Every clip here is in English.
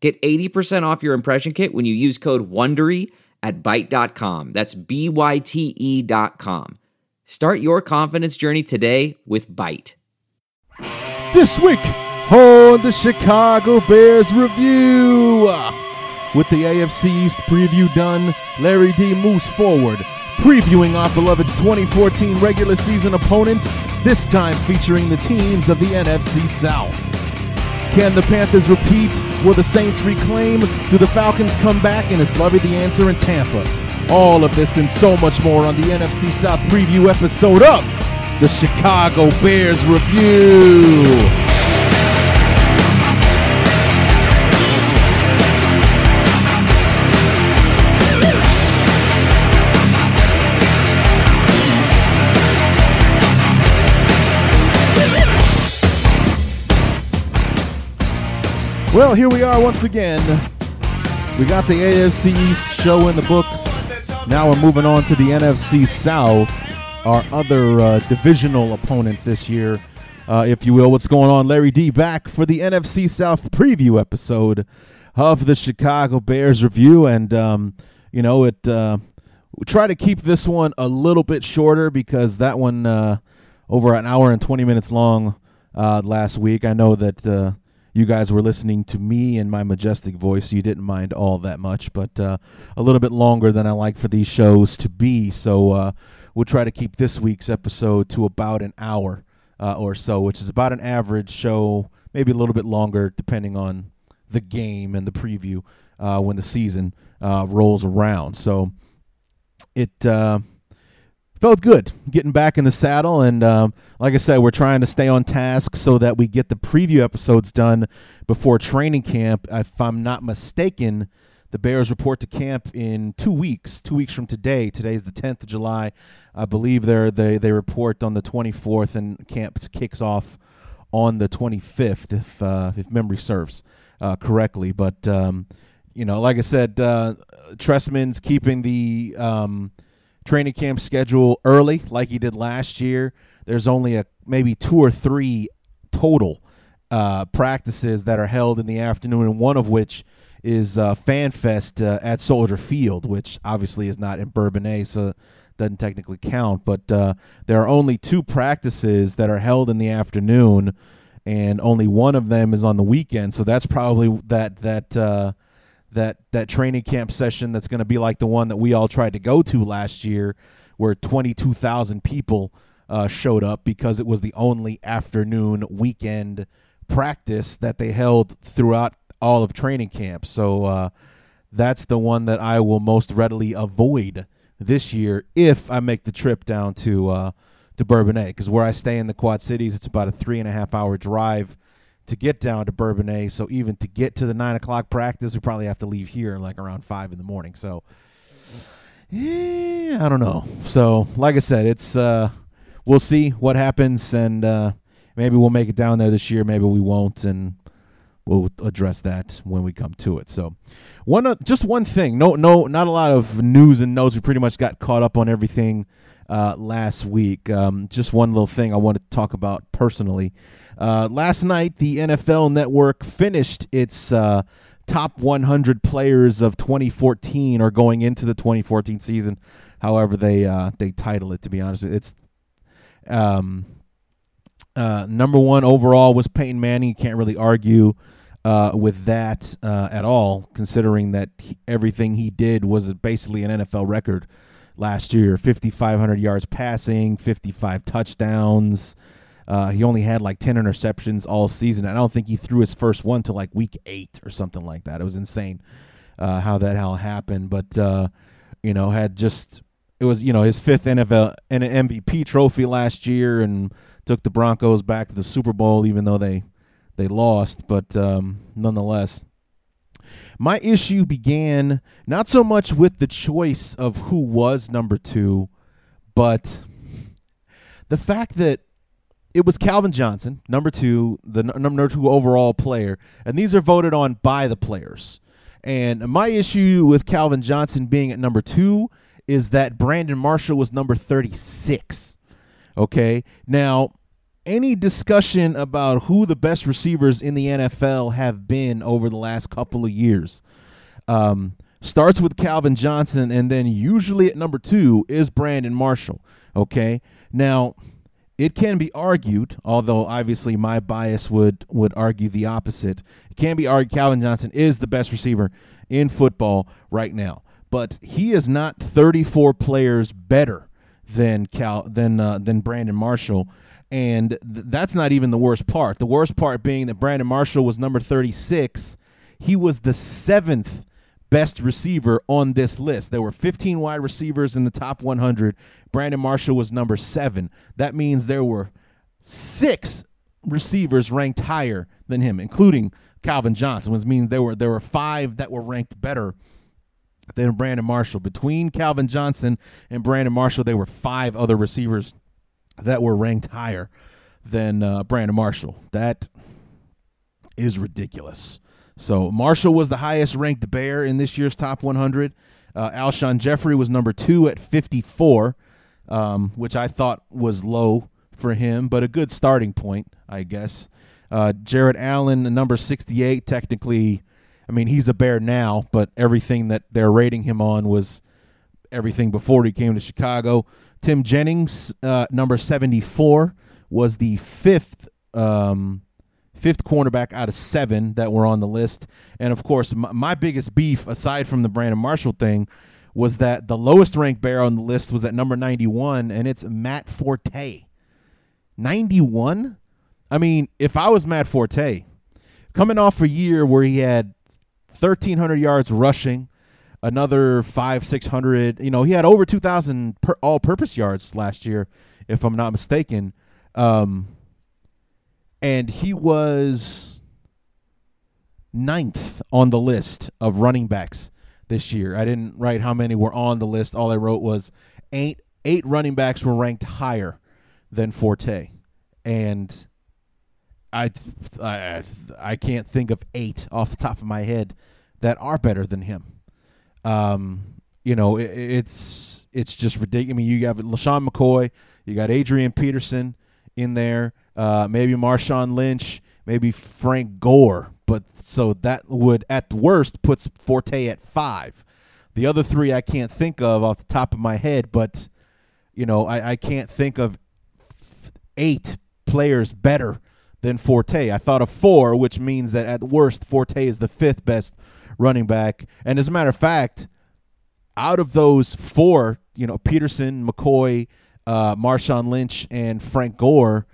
Get 80% off your impression kit when you use code WONDERY at Byte.com. That's B-Y-T-E dot com. Start your confidence journey today with Byte. This week on the Chicago Bears Review. With the AFC East preview done, Larry D moves forward, previewing our beloved's 2014 regular season opponents, this time featuring the teams of the NFC South. Can the Panthers repeat? Will the Saints reclaim? Do the Falcons come back? And is Lovie the answer in Tampa? All of this and so much more on the NFC South preview episode of the Chicago Bears Review. Well, here we are once again. We got the AFC East show in the books. Now we're moving on to the NFC South, our other uh, divisional opponent this year, uh, if you will. What's going on? Larry D back for the NFC South preview episode of the Chicago Bears review. And, um, you know, it. Uh, we try to keep this one a little bit shorter because that one uh, over an hour and 20 minutes long uh, last week. I know that uh, you guys were listening to me and my majestic voice, so you didn't mind all that much, but uh, a little bit longer than I like for these shows to be. So uh, we'll try to keep this week's episode to about an hour uh, or so, which is about an average show, maybe a little bit longer depending on the game and the preview uh, when the season uh, rolls around. So it uh, felt good getting back in the saddle and um, like i said we're trying to stay on task so that we get the preview episodes done before training camp. If i'm not mistaken the bears report to camp in two weeks two weeks from today. Today's the 10th of july. I believe they they, they report on the 24th and camp kicks off on the 25th if uh, if memory serves uh, correctly. But um, you know like i said uh, trestman's keeping the um, training camp schedule early like he did last year. There's only a maybe two or three total uh, practices that are held in the afternoon, and one of which is uh, FanFest uh, at Soldier Field, which obviously is not in Bourbonnais, so doesn't technically count. But uh, there are only two practices that are held in the afternoon, and only one of them is on the weekend. So that's probably that that uh, that that training camp session that's going to be like the one that we all tried to go to last year, where 22,000 people uh, showed up because it was the only afternoon weekend practice that they held throughout all of training camp. So uh, that's the one that I will most readily avoid this year if I make the trip down to uh, to Bourbonnais, because where I stay in the Quad Cities, it's about a three and a half hour drive to get down to Bourbonnais. So even to get to the nine o'clock practice, we probably have to leave here like around five in the morning. So yeah, I don't know. So like I said, it's uh, we'll see what happens, and uh, maybe we'll make it down there this year. Maybe we won't, and we'll address that when we come to it. So one uh, just one thing. No, no, not a lot of news and notes. We pretty much got caught up on everything uh, last week. Um, just one little thing I want to talk about personally. Uh, last night, the NFL Network finished its uh, top 100 players of 2014 or going into the 2014 season. However, they uh, they title it. To be honest, it's um, uh, number one overall was Peyton Manning. You can't really argue uh, with that uh, at all, considering that he, everything he did was basically an NFL record last year 5,500 yards passing, 55 touchdowns. Uh, he only had like 10 interceptions all season. I don't think he threw his first one to like week eight or something like that. It was insane uh, how that all happened. But, uh, you know, had just, it was, you know, his fifth NFL and MVP trophy last year and took the Broncos back to the Super Bowl, even though they, they lost. But um, nonetheless, My issue began not so much with the choice of who was number two, but the fact that it was Calvin Johnson, number two, the number two overall player, and these are voted on by the players. And my issue with Calvin Johnson being at number two is that Brandon Marshall was number 36. Okay. Now, any discussion about who the best receivers in the NFL have been over the last couple of years um, starts with Calvin Johnson, and then usually at number two is Brandon Marshall. Okay. Now, it can be argued, although obviously my bias would would argue the opposite. It can be argued Calvin Johnson is the best receiver in football right now, but he is not 34 players better than Cal than uh, than Brandon Marshall, and th- that's not even the worst part. The worst part being that Brandon Marshall was number 36. He was the seventh best receiver on this list. There were 15 wide receivers in the top 100. Brandon Marshall was number seven. That means there were six receivers ranked higher than him, including Calvin Johnson, which means there were there were five that were ranked better than Brandon Marshall. Between Calvin Johnson and Brandon Marshall, there were five other receivers that were ranked higher than uh, Brandon Marshall. That is ridiculous. So Marshall was the highest ranked Bear in this year's top 100. Uh, Alshon Jeffery was number two at 54, um, which I thought was low for him, but a good starting point, I guess. Uh, Jared Allen, number 68, technically, I mean, he's a Bear now, but everything that they're rating him on was everything before he came to Chicago. Tim Jennings, uh, number 74, was the fifth um, fifth cornerback out of seven that were on the list. And of course, my, my, biggest beef, aside from the Brandon Marshall thing, was that the lowest ranked bear on the list was at number 91, and it's Matt Forte. 91? I mean, if I was Matt Forte, coming off a year where he had 1,300 yards rushing, another five, 600, you know, he had over 2,000 all purpose yards last year, if I'm not mistaken. Um, and he was ninth on the list of running backs this year. I didn't write how many were on the list. All I wrote was eight eight running backs were ranked higher than Forte, and I I I can't think of eight off the top of my head that are better than him. Um, you know, it, it's it's just ridiculous. I mean, you have LeSean McCoy, you got Adrian Peterson in there uh, maybe Marshawn Lynch, maybe Frank Gore. But so that would at worst puts Forte at five. The other three I can't think of off the top of my head, but you know I, I can't think of eight players better than Forte. I thought of four, which means that at worst Forte is the fifth best running back. And as a matter of fact, out of those four, you know Peterson, McCoy, uh, Marshawn Lynch, and Frank Gore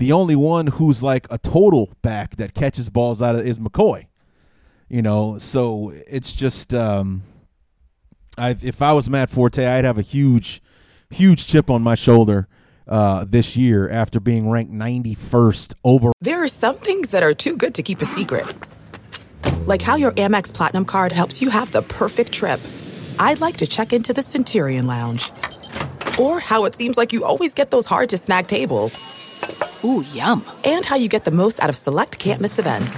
the only one who's like a total back that catches balls out of is McCoy. You know, so it's just um, I if I was Matt Forte, I'd have a huge, huge chip on my shoulder uh, this year after being ranked 91st over. There are some things that are too good to keep a secret, like how your Amex Platinum card helps you have the perfect trip. I'd like to check into the Centurion Lounge, or how it seems like you always get those hard to snag tables. Ooh, yum. And how you get the most out of select can't miss events.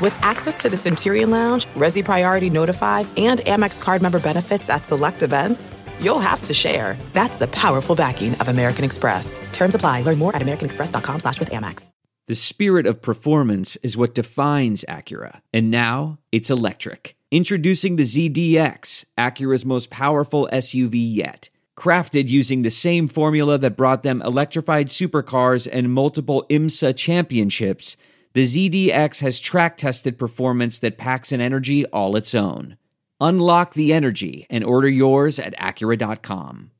With access to the Centurion Lounge, Resy Priority Notified, and Amex card member benefits at select events, you'll have to share. That's the powerful backing of American Express. Terms apply. Learn more at americanexpress.com slash with Amex. The spirit of performance is what defines Acura. And now it's electric. Introducing the ZDX, Acura's most powerful SUV yet crafted using the same formula that brought them electrified supercars and multiple IMSA championships, the ZDX has track tested performance that packs an energy all its own. Unlock the energy and order yours at Acura.com.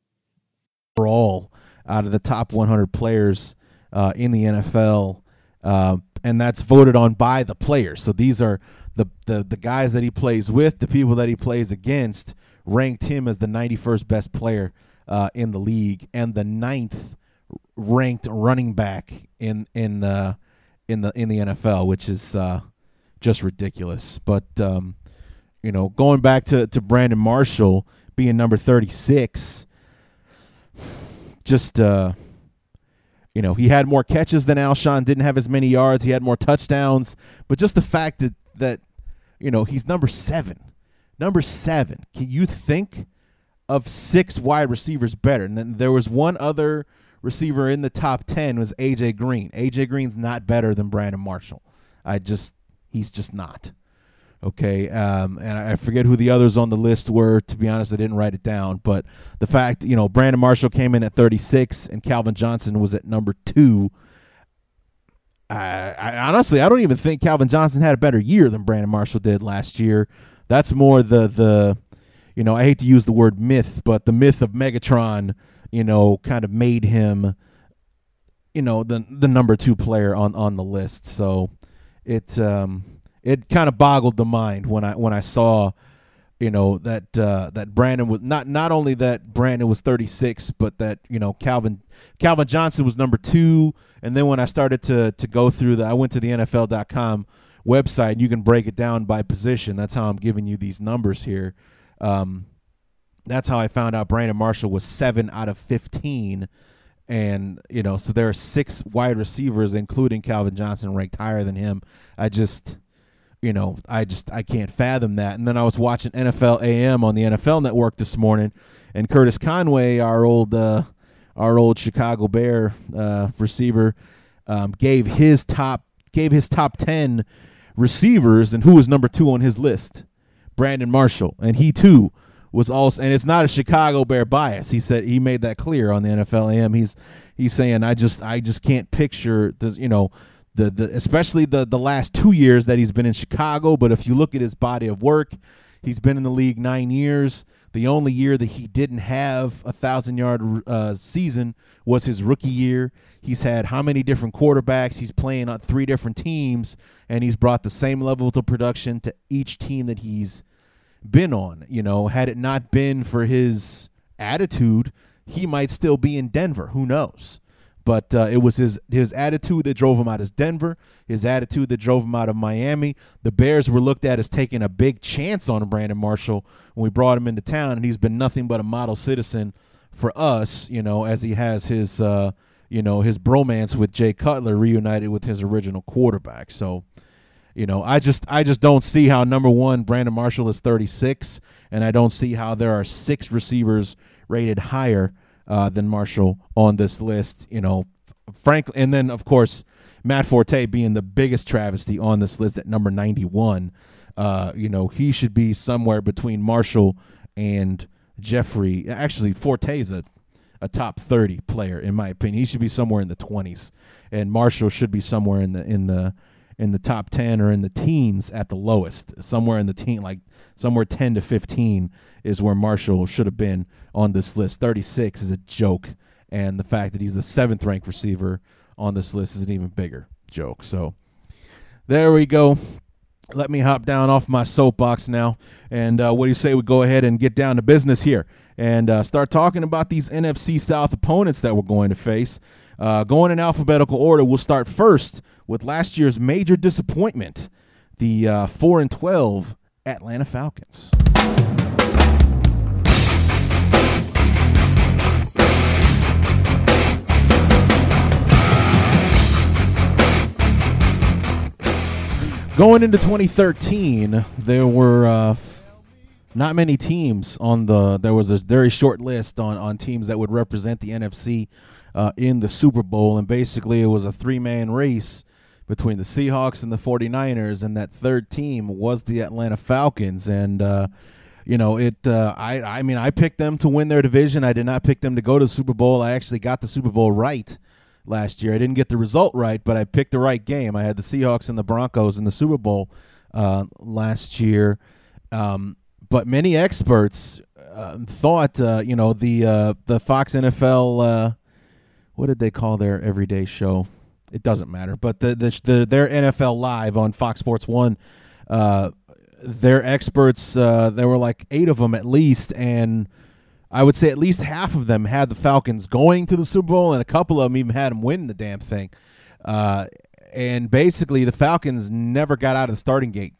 All out of the top 100 players uh, in the NFL, uh, and that's voted on by the players. So these are the, the the guys that he plays with, the people that he plays against, ranked him as the 91st best player uh, in the league and the ninth ranked running back in in uh, in the in the NFL, which is uh, just ridiculous. But um, you know, going back to to Brandon Marshall being number 36, just uh, you know, he had more catches than Alshon, didn't have as many yards, he had more touchdowns, but just the fact that that you know he's number seven, number seven. Can you think of six wide receivers better? And then there was one other receiver in the top 10 was AJ Green. AJ Green's not better than Brandon Marshall. I just he's just not. Okay, um, and I forget who the others on the list were. To be honest, I didn't write it down. But the fact, you know, Brandon Marshall came in at 36 and Calvin Johnson was at number two. I, I honestly, I don't even think Calvin Johnson had a better year than Brandon Marshall did last year. That's more the the, you know, I hate to use the word myth, but the myth of Megatron you know, kind of made him, you know, the the number two player on on the list. So it um, it kind of boggled the mind when I when I saw, you know, that uh, that Brandon was not not only that Brandon was 36, but that you know Calvin Calvin Johnson was number two. And then when I started to to go through the, I went to the NFL.com website. And you can break it down by position. That's how I'm giving you these numbers here. Um, that's how I found out Brandon Marshall was seven out of 15. And, you know, so there are six wide receivers, including Calvin Johnson, ranked higher than him. I just, you know, I just, I can't fathom that. And then I was watching NFL AM on the NFL network this morning, and Curtis Conway, our old, uh, our old Chicago Bear uh, receiver, um, gave his top, gave his top 10 receivers, and who was number two on his list? Brandon Marshall. And he, too, was also, and it's not a Chicago Bear bias. He said he made that clear on the NFL AM. He's he's saying I just I just can't picture this, you know, the the especially the the last two years that he's been in Chicago. But if you look at his body of work, he's been in the league nine years. The only year that he didn't have a thousand yard uh, season was his rookie year. He's had how many different quarterbacks? He's playing on three different teams, and he's brought the same level of production to each team that he's been on. You know, had it not been for his attitude, he might still be in Denver. Who knows? But uh, it was his his attitude that drove him out of Denver. His attitude that drove him out of Miami. The Bears were looked at as taking a big chance on Brandon Marshall when we brought him into town, and he's been nothing but a model citizen for us. You know, as he has his uh, you know his bromance with Jay Cutler reunited with his original quarterback. So you know, I just I just don't see how number one Brandon Marshall is 36, and I don't see how there are six receivers rated higher uh, than Marshall on this list. You know, frankly, and then of course Matt Forte being the biggest travesty on this list at number 91. Uh, you know, he should be somewhere between Marshall and Jeffrey. Actually, Forte is a a top 30 player in my opinion. He should be somewhere in the 20s, and Marshall should be somewhere in the in the in the top 10 or in the teens at the lowest. Somewhere in the teen, like somewhere 10 to 15 is where Marshall should have been on this list. 36 is a joke. And the fact that he's the seventh ranked receiver on this list is an even bigger joke. So there we go. Let me hop down off my soapbox now. And uh, what do you say we go ahead and get down to business here and uh, start talking about these NFC South opponents that we're going to face? Uh, going in alphabetical order, we'll start first with last year's major disappointment, the uh, 4 and 12 Atlanta Falcons. Going into 2013, there were uh, not many teams on the. There was a very short list on on teams that would represent the NFC uh, in the Super Bowl. And basically, it was a three man race between the Seahawks and the 49ers. And that third team was the Atlanta Falcons. And, uh, you know, it. Uh, I I mean, I picked them to win their division. I did not pick them to go to the Super Bowl. I actually got the Super Bowl right last year. I didn't get the result right, but I picked the right game. I had the Seahawks and the Broncos in the Super Bowl uh, last year. Um, but many experts uh, thought, uh, you know, the uh, the Fox NFL what did they call their everyday show? It doesn't matter. But the the, the their NFL Live on Fox Sports One, uh, their experts, uh, there were like eight of them at least, and I would say at least half of them had the Falcons going to the Super Bowl, and a couple of them even had them win the damn thing. Uh, and basically the Falcons never got out of the starting gate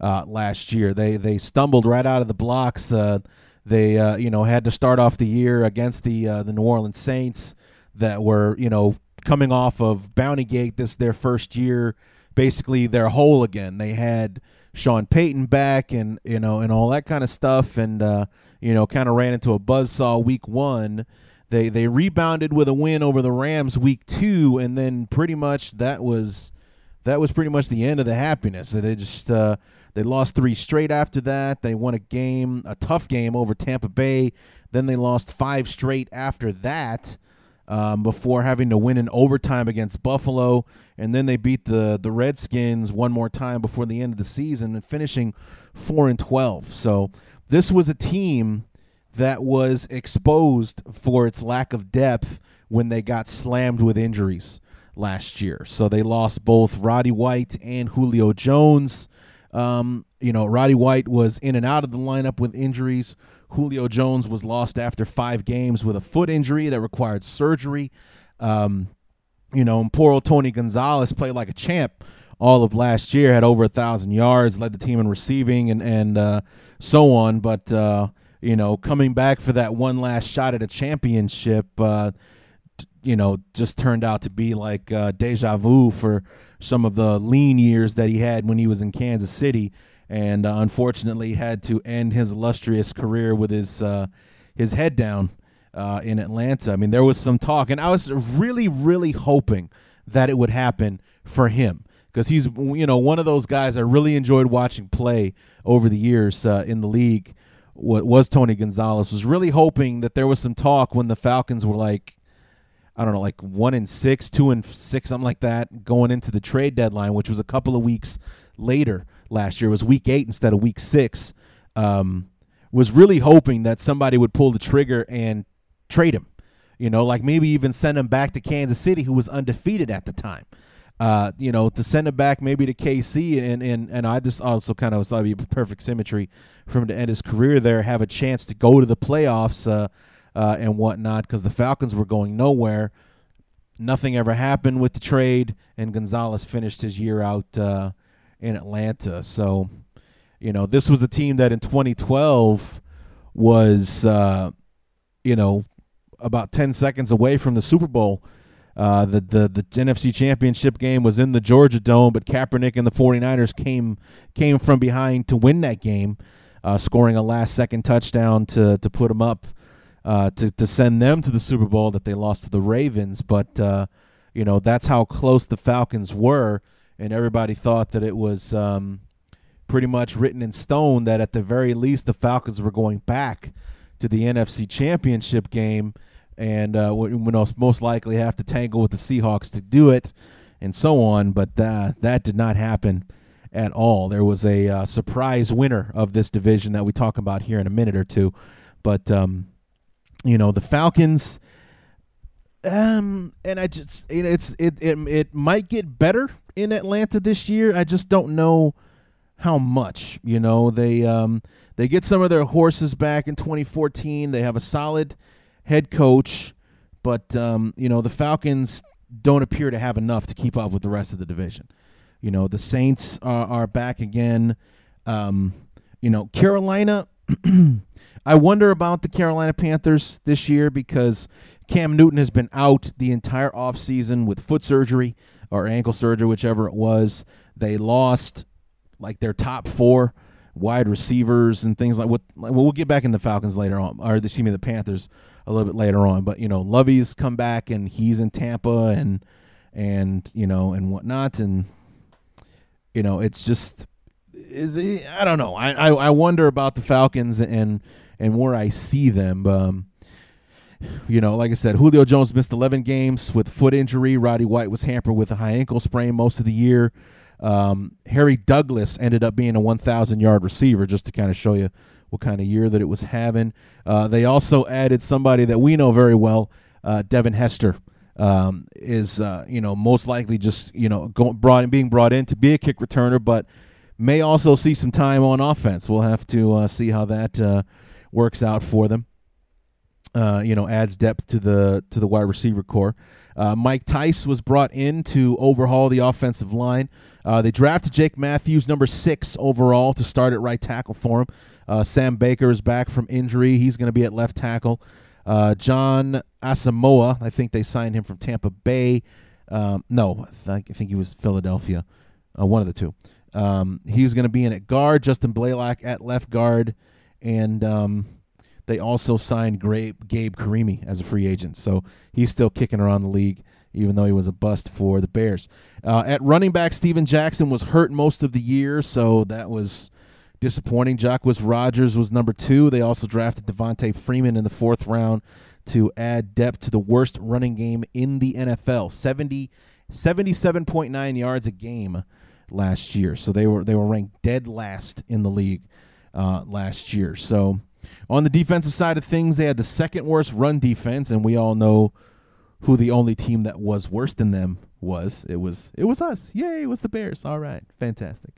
uh, last year. They they stumbled right out of the blocks. Uh, they uh, you know had to start off the year against the uh, the New Orleans Saints that were you know coming off of Bounty Gate. This their first year, basically they're whole again. They had Sean Payton back and you know and all that kind of stuff, and uh, you know kind of ran into a buzzsaw week one. They they rebounded with a win over the Rams week two, and then pretty much that was that was pretty much the end of the happiness. They just uh, they lost three straight after that. They won a game, a tough game over Tampa Bay. Then they lost five straight after that. Um, before having to win in overtime against Buffalo, and then they beat the the Redskins one more time before the end of the season, and finishing four and twelve. So this was a team that was exposed for its lack of depth when they got slammed with injuries last year. So they lost both Roddy White and Julio Jones. Um, you know, Roddy White was in and out of the lineup with injuries. Julio Jones was lost after five games with a foot injury that required surgery. Um, you know, and poor old Tony Gonzalez played like a champ all of last year, had over a thousand yards, led the team in receiving and and uh, so on. But uh, you know, coming back for that one last shot at a championship, uh, you know, just turned out to be like uh, deja vu for some of the lean years that he had when he was in Kansas City, and uh, unfortunately had to end his illustrious career with his uh, his head down uh, in Atlanta. I mean, there was some talk, and I was really, really hoping that it would happen for him because he's you know one of those guys I really enjoyed watching play over the years uh, in the league. What was Tony Gonzalez was really hoping that there was some talk when the Falcons were like I don't know, like one and six, two and six, something like that, going into the trade deadline, which was a couple of weeks later last year. It was week eight instead of week six. Um, was really hoping that somebody would pull the trigger and trade him. You know, like maybe even send him back to Kansas City, who was undefeated at the time. Uh, you know, to send him back maybe to KC, and and and I just also kind of it'd be perfect symmetry for him to end his career there, have a chance to go to the playoffs. Uh, uh, and whatnot because the Falcons were going nowhere. Nothing ever happened with the trade, and Gonzalez finished his year out uh, in Atlanta. So, you know, this was a team that in 2012 was, uh, you know, about 10 seconds away from the Super Bowl. Uh, the, the the NFC Championship game was in the Georgia Dome, but Kaepernick and the 49ers came came from behind to win that game, uh, scoring a last second touchdown to to put them up uh, to to send them to the Super Bowl that they lost to the Ravens. But uh, you know that's how close the Falcons were, and everybody thought that it was um, pretty much written in stone that at the very least the Falcons were going back to the NFC Championship game, and uh, would most likely have to tangle with the Seahawks to do it, and so on. But uh, that did not happen at all. There was a uh, surprise winner of this division that we talk about here in a minute or two, but um, you know the Falcons. Um, and I just you know, it's it, it it might get better in Atlanta this year. I just don't know how much. You know they um they get some of their horses back in 2014. They have a solid head coach, but um you know the Falcons don't appear to have enough to keep up with the rest of the division. You know the Saints are, are back again. Um, you know Carolina. I wonder about the Carolina Panthers this year because Cam Newton has been out the entire offseason with foot surgery or ankle surgery, whichever it was. They lost like their top four wide receivers and things like what. Well, we'll get back in the Falcons later on, or excuse me, the Panthers a little bit later on. But you know, Lovie's come back and he's in Tampa and and you know and whatnot, and you know it's just is he, I don't know. I, I I wonder about the Falcons and and where I see them. Um, you know, like I said, Julio Jones missed 11 games with foot injury. Roddy White was hampered with a high ankle sprain most of the year. Um, Harry Douglas ended up being a 1,000 yard receiver, just to kind of show you what kind of year that it was having. Uh, they also added somebody that we know very well, uh, Devin Hester. Um, is uh, you know most likely just you know going, brought being brought in to be a kick returner, but may also see some time on offense. We'll have to uh, see how that uh, works out for them. Uh, you know, adds depth to the to the wide receiver core. Uh, Mike Tice was brought in to overhaul the offensive line. Uh, they drafted Jake Matthews, number six overall, to start at right tackle for him. Uh, Sam Baker is back from injury. He's going to be at left tackle. Uh, Jon Asamoah, I think they signed him from Tampa Bay. Um, no, I think he was Philadelphia. Uh, one of the two. Um, he's going to be in at guard. Justin Blalock at left guard, and um, they also signed Gabe, Gabe Carimi as a free agent. So he's still kicking around the league, even though he was a bust for the Bears. Uh, at running back, Steven Jackson was hurt most of the year, so that was disappointing. Jacquizz Rodgers was number two. They also drafted Devonta Freeman in the fourth round to add depth to the worst running game in the NFL. 70, 77.9 yards a game last year. So they were they were ranked dead last in the league uh, last year. So on the defensive side of things, they had the second worst run defense, and we all know who the only team that was worse than them was. It was it was us. Yay! It was the Bears. All right, fantastic.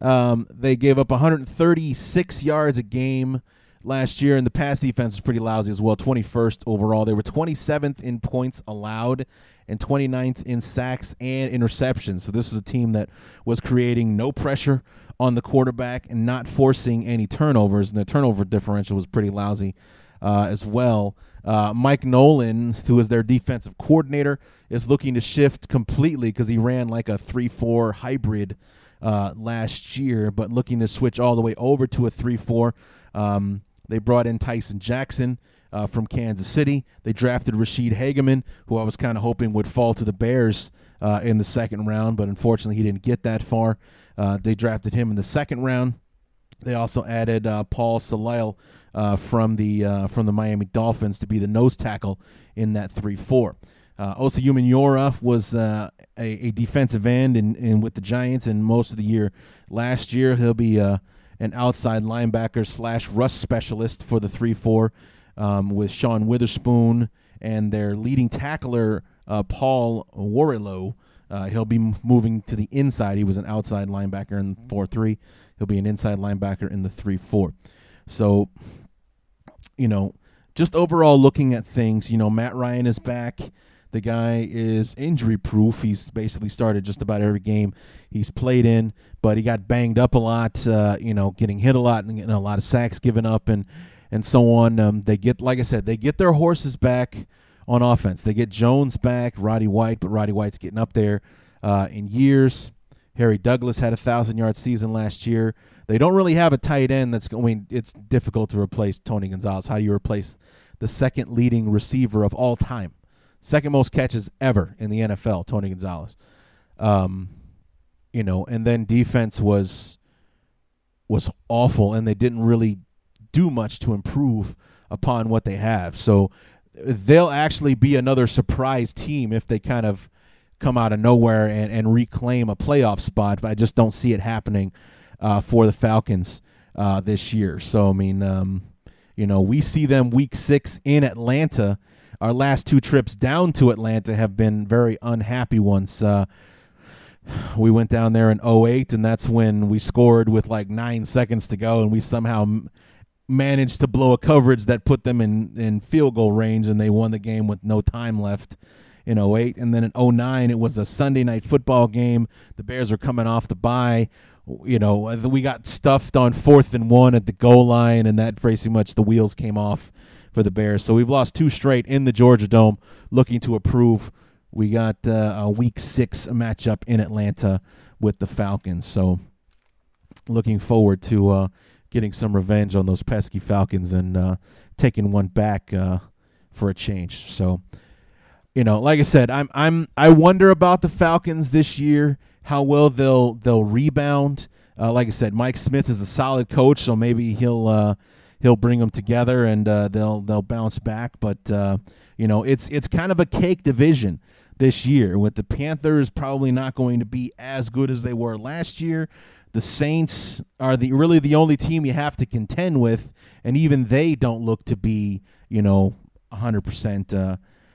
Um, they gave up 136 yards a game last year, and the pass defense was pretty lousy as well. 21st overall. They were 27th in points allowed and 29th in sacks and interceptions. So this was a team that was creating no pressure on the quarterback and not forcing any turnovers, and the turnover differential was pretty lousy uh, as well. Uh, Mike Nolan, who is their defensive coordinator, is looking to shift completely because he ran like a 3 4 hybrid uh, last year, but looking to switch all the way over to a 3 4. Um, they brought in Tyson Jackson uh, from Kansas City. They drafted Ra'Shede Hageman, who I was kind of hoping would fall to the Bears uh, in the second round, but unfortunately he didn't get that far. Uh, they drafted him in the second round. They also added uh, Paul Soliai uh, from the uh, from the Miami Dolphins to be the nose tackle in that three four. Uh, Osi was uh, a, a, defensive end and with the Giants and most of the year last year. He'll be uh, an outside linebacker slash rush specialist for the three four um, with Sean Weatherspoon and their leading tackler uh, Paul Worrilow. Uh, he'll be moving to the inside. He was an outside linebacker in four three. He'll be an inside linebacker in the three four. So, you know, just overall looking at things, you know, Matt Ryan is back. The guy is injury proof. He's basically started just about every game he's played in, but he got banged up a lot. Uh, you know, getting hit a lot and getting a lot of sacks given up and and so on. Um, they get, like I said, they get their horses back on offense. They get Jones back, Roddy White, but Roddy White's getting up there uh, in years. Harry Douglas had a thousand yard season last year. They don't really have a tight end that's. I mean, it's difficult to replace Tony Gonzalez. How do you replace the second leading receiver of all time? second most catches ever in the NFL, Tony Gonzalez. Um, you know, and then defense was was awful, and they didn't really do much to improve upon what they have. So they'll actually be another surprise team if they kind of come out of nowhere and, and reclaim a playoff spot. But I just don't see it happening uh, for the Falcons uh, this year. So I mean, um, you know, we see them week six in Atlanta our last two trips down to Atlanta have been very unhappy ones. Uh, we went down there in 08, and that's when we scored with like nine seconds to go, and we somehow managed to blow a coverage that put them in, in field goal range, and they won the game with no time left in 08. And then in 09, it was a Sunday night football game. The Bears were coming off the bye. You know, we got stuffed on fourth and one at the goal line, and that pretty much the wheels came off for the Bears. So we've lost two straight in the Georgia Dome, looking to improve. We got uh, a Week Six matchup in Atlanta with the Falcons. So looking forward to uh, getting some revenge on those pesky Falcons and uh, taking one back uh, for a change. So you know, like I said, I'm I'm I wonder about the Falcons this year, how well they'll they'll rebound. Uh, like I said, Mike Smith is a solid coach, so maybe he'll uh, he'll bring them together and uh, they'll they'll bounce back. But uh, you know, it's it's kind of a cake division this year. With the Panthers probably not going to be as good as they were last year. The Saints are the really the only team you have to contend with, and even they don't look to be you know 100 uh, percent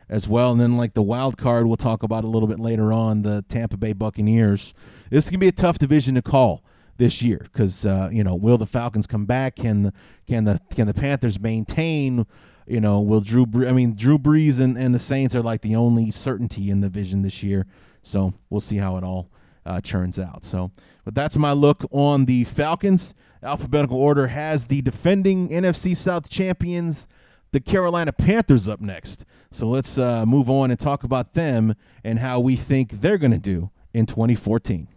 as well. And then like the wild card, we'll talk about a little bit later on. The Tampa Bay Buccaneers. This can be a tough division to call this year because uh, you know will the Falcons come back? Can the, can the can the Panthers maintain you know, will Drew? Bre- I mean, Drew Brees and, and the Saints are like the only certainty in the vision this year. So we'll see how it all uh, churns out. So, but that's my look on the Falcons. Alphabetical order has the defending NFC South champions, the Carolina Panthers, up next. So let's uh, move on and talk about them and how we think they're going to do in 2014.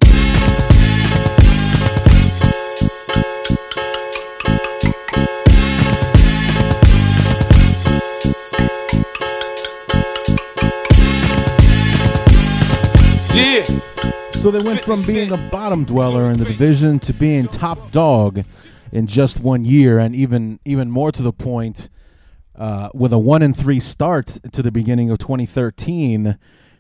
Yeah. So they went from being a bottom dweller in the division to being top dog in just one year, and even even more to the point, uh, with a one and three start to the beginning of 2013.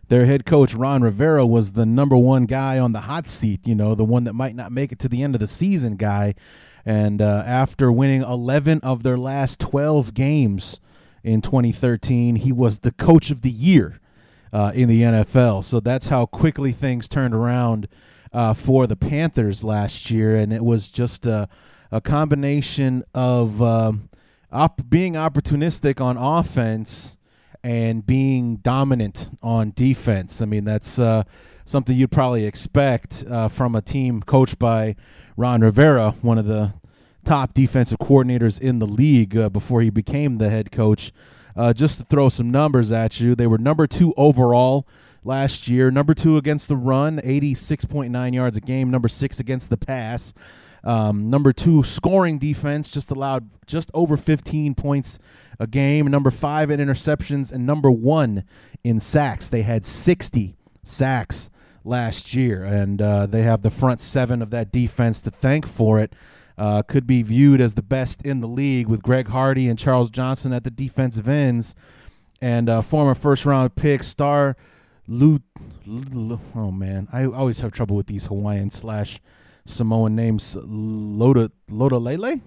Their head coach Ron Rivera was the number one guy on the hot seat. You know, the one that might not make it to the end of the season guy. And uh, after winning 11 of their last 12 games in 2013, he was the coach of the year uh, in the NFL. So that's how quickly things turned around uh, for the Panthers last year, and it was just a, a combination of um, op- being opportunistic on offense and being dominant on defense. I mean, that's uh, something you'd probably expect uh, from a team coached by Ron Rivera, one of the top defensive coordinators in the league uh, before he became the head coach. Uh, just to throw some numbers at you, they were number two overall last year, number two against the run, 86.9 yards a game, number six against the pass. Um, number two scoring defense just allowed just over 15 points a game. Number five in interceptions and number one in sacks. They had 60 sacks last year, and uh, they have the front seven of that defense to thank for it. Uh, could be viewed as the best in the league with Greg Hardy and Charles Johnson at the defensive ends, and uh, former first round pick star Lu. Oh man, I always have trouble with these Hawaiian slash Samoan names. Loda Loda Lele,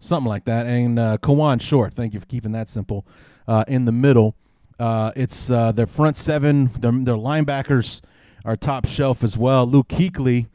something like that, and uh, Kawann Short. Thank you for keeping that simple. Uh, in the middle, uh, it's uh, their front seven. Their, their linebackers are top shelf as well. Luke Kuechly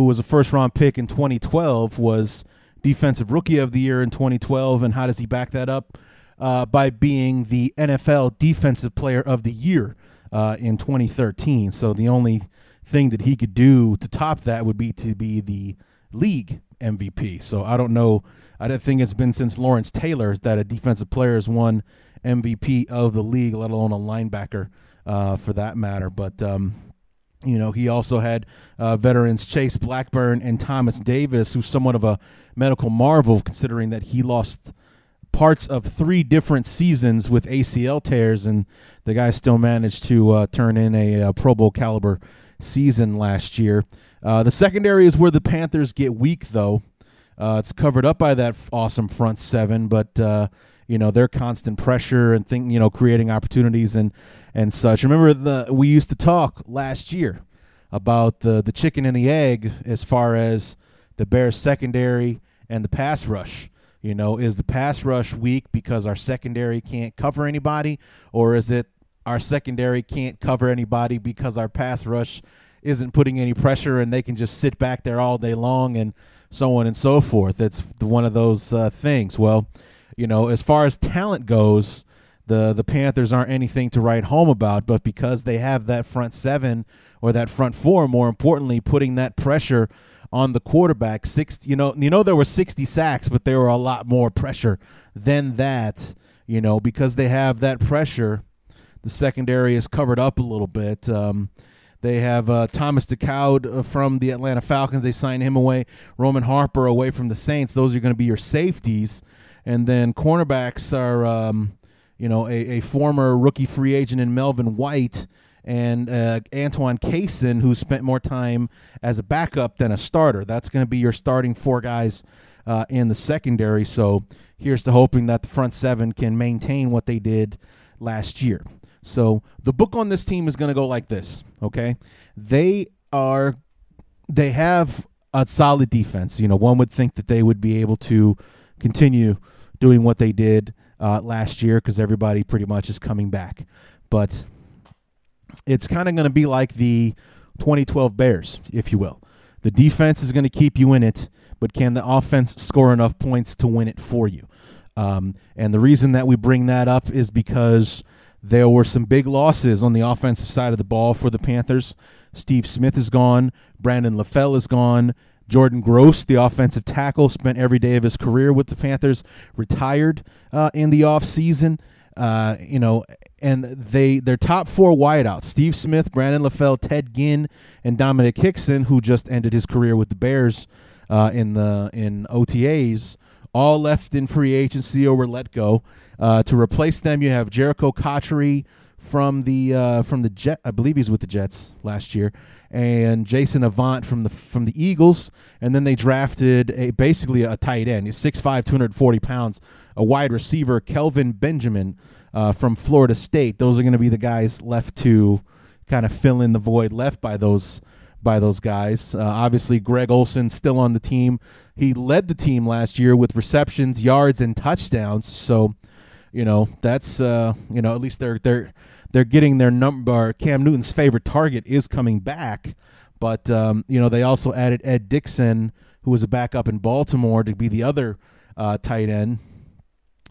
who was a first round pick in 2012, was defensive rookie of the year in 2012. And how does he back that up? Uh, by being the NFL defensive player of the year uh, in 2013. So the only thing that he could do to top that would be to be the league MVP. So I don't know. I don't think it's been since Lawrence Taylor that a defensive player has won MVP of the league, let alone a linebacker uh, for that matter. But um, you know, he also had uh, veterans Chase Blackburn and Thomas Davis, who's somewhat of a medical marvel considering that he lost parts of three different seasons with ACL tears, and the guy still managed to uh, turn in a, a, Pro Bowl caliber season last year. Uh, the secondary is where the Panthers get weak, though. Uh, it's covered up by that awesome front seven, but uh, you know their constant pressure and think you know creating opportunities and and such. Remember the we used to talk last year about the the chicken and the egg as far as the Bears secondary and the pass rush. You know, is the pass rush weak because our secondary can't cover anybody, or is it our secondary can't cover anybody because our pass rush isn't putting any pressure and they can just sit back there all day long and so on and so forth? It's one of those uh, things. Well, you know, as far as talent goes, the the Panthers aren't anything to write home about, but because they have that front seven or that front four, more importantly, putting that pressure on the quarterback. Six, you know, you know there were 60 sacks, but there were a lot more pressure than that. You know, because they have that pressure, the secondary is covered up a little bit. Um, they have uh, Thomas DeCoud uh, from the Atlanta Falcons. They signed him away. Roman Harper away from the Saints. Those are going to be your safeties. And then cornerbacks are, um, you know, a, a, former rookie free agent in Melvin White and uh, Antoine Cason, who spent more time as a backup than a starter. That's going to be your starting four guys uh, in the secondary. So here's to hoping that the front seven can maintain what they did last year. So the book on this team is going to go like this. Okay, they are, they have a solid defense. You know, one would think that they would be able to continue doing what they did uh, last year because everybody pretty much is coming back. But it's kind of going to be like the 2012 Bears, if you will. The defense is going to keep you in it, but can the offense score enough points to win it for you? Um, and the reason that we bring that up is because there were some big losses on the offensive side of the ball for the Panthers. Steve Smith is gone. Brandon LaFell is gone. Jordan Gross, the offensive tackle, spent every day of his career with the Panthers, retired uh, in the offseason. Uh, you know, and they their top four wideouts: Steve Smith, Brandon LaFell, Ted Ginn, and Domenik Hixon, who just ended his career with the Bears uh, in the in OTAs, all left in free agency or were let go. Uh, to replace them, you have Jerricho Cotchery from the uh, from the Jet. I believe he's with the Jets last year, and Jason Avant from the from the Eagles. And then they drafted a basically a tight end. He's 6'5", 240 pounds, a wide receiver, Kelvin Benjamin uh, from Florida State. Those are going to be the guys left to kind of fill in the void left by those by those guys. Uh, obviously, Greg Olsen still on the team. He led the team last year with receptions, yards, and touchdowns. So you know that's uh, you know at least they're they're they're getting their number. Cam Newton's favorite target is coming back, but um, you know they also added Ed Dickson, who was a backup in Baltimore, to be the other uh, tight end.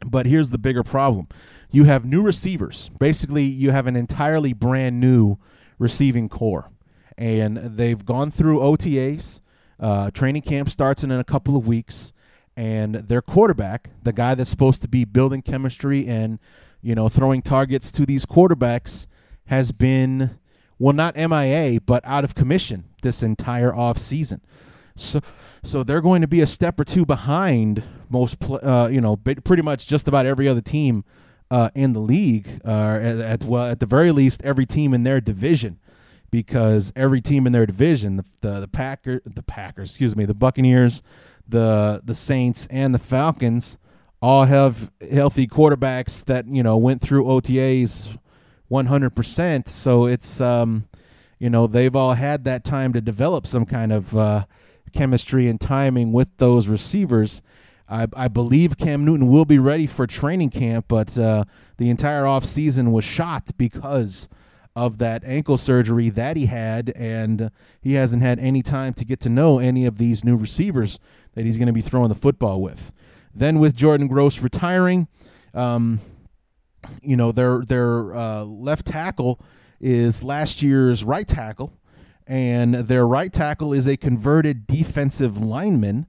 But here's the bigger problem: you have new receivers. Basically, you have an entirely brand new receiving core, and they've gone through OTAs. Uh, training camp starts in a couple of weeks and their quarterback, the guy that's supposed to be building chemistry and you know throwing targets to these quarterbacks, has been well not MIA but out of commission this entire off season. So so they're going to be a step or two behind most uh, you know pretty much just about every other team uh, in the league uh, at, at well at the very least every team in their division because every team in their division the the, the Packer the Packers excuse me the Buccaneers the the Saints and the Falcons all have healthy quarterbacks that you know went through OTAs 100%. So it's um, you know they've all had that time to develop some kind of uh, chemistry and timing with those receivers. I, I, believe Cam Newton will be ready for training camp, but uh, the entire offseason was shot because of that ankle surgery that he had, and he hasn't had any time to get to know any of these new receivers that he's going to be throwing the football with. Then with Jordan Gross retiring, um, you know their their uh, left tackle is last year's right tackle, and their right tackle is a converted defensive lineman.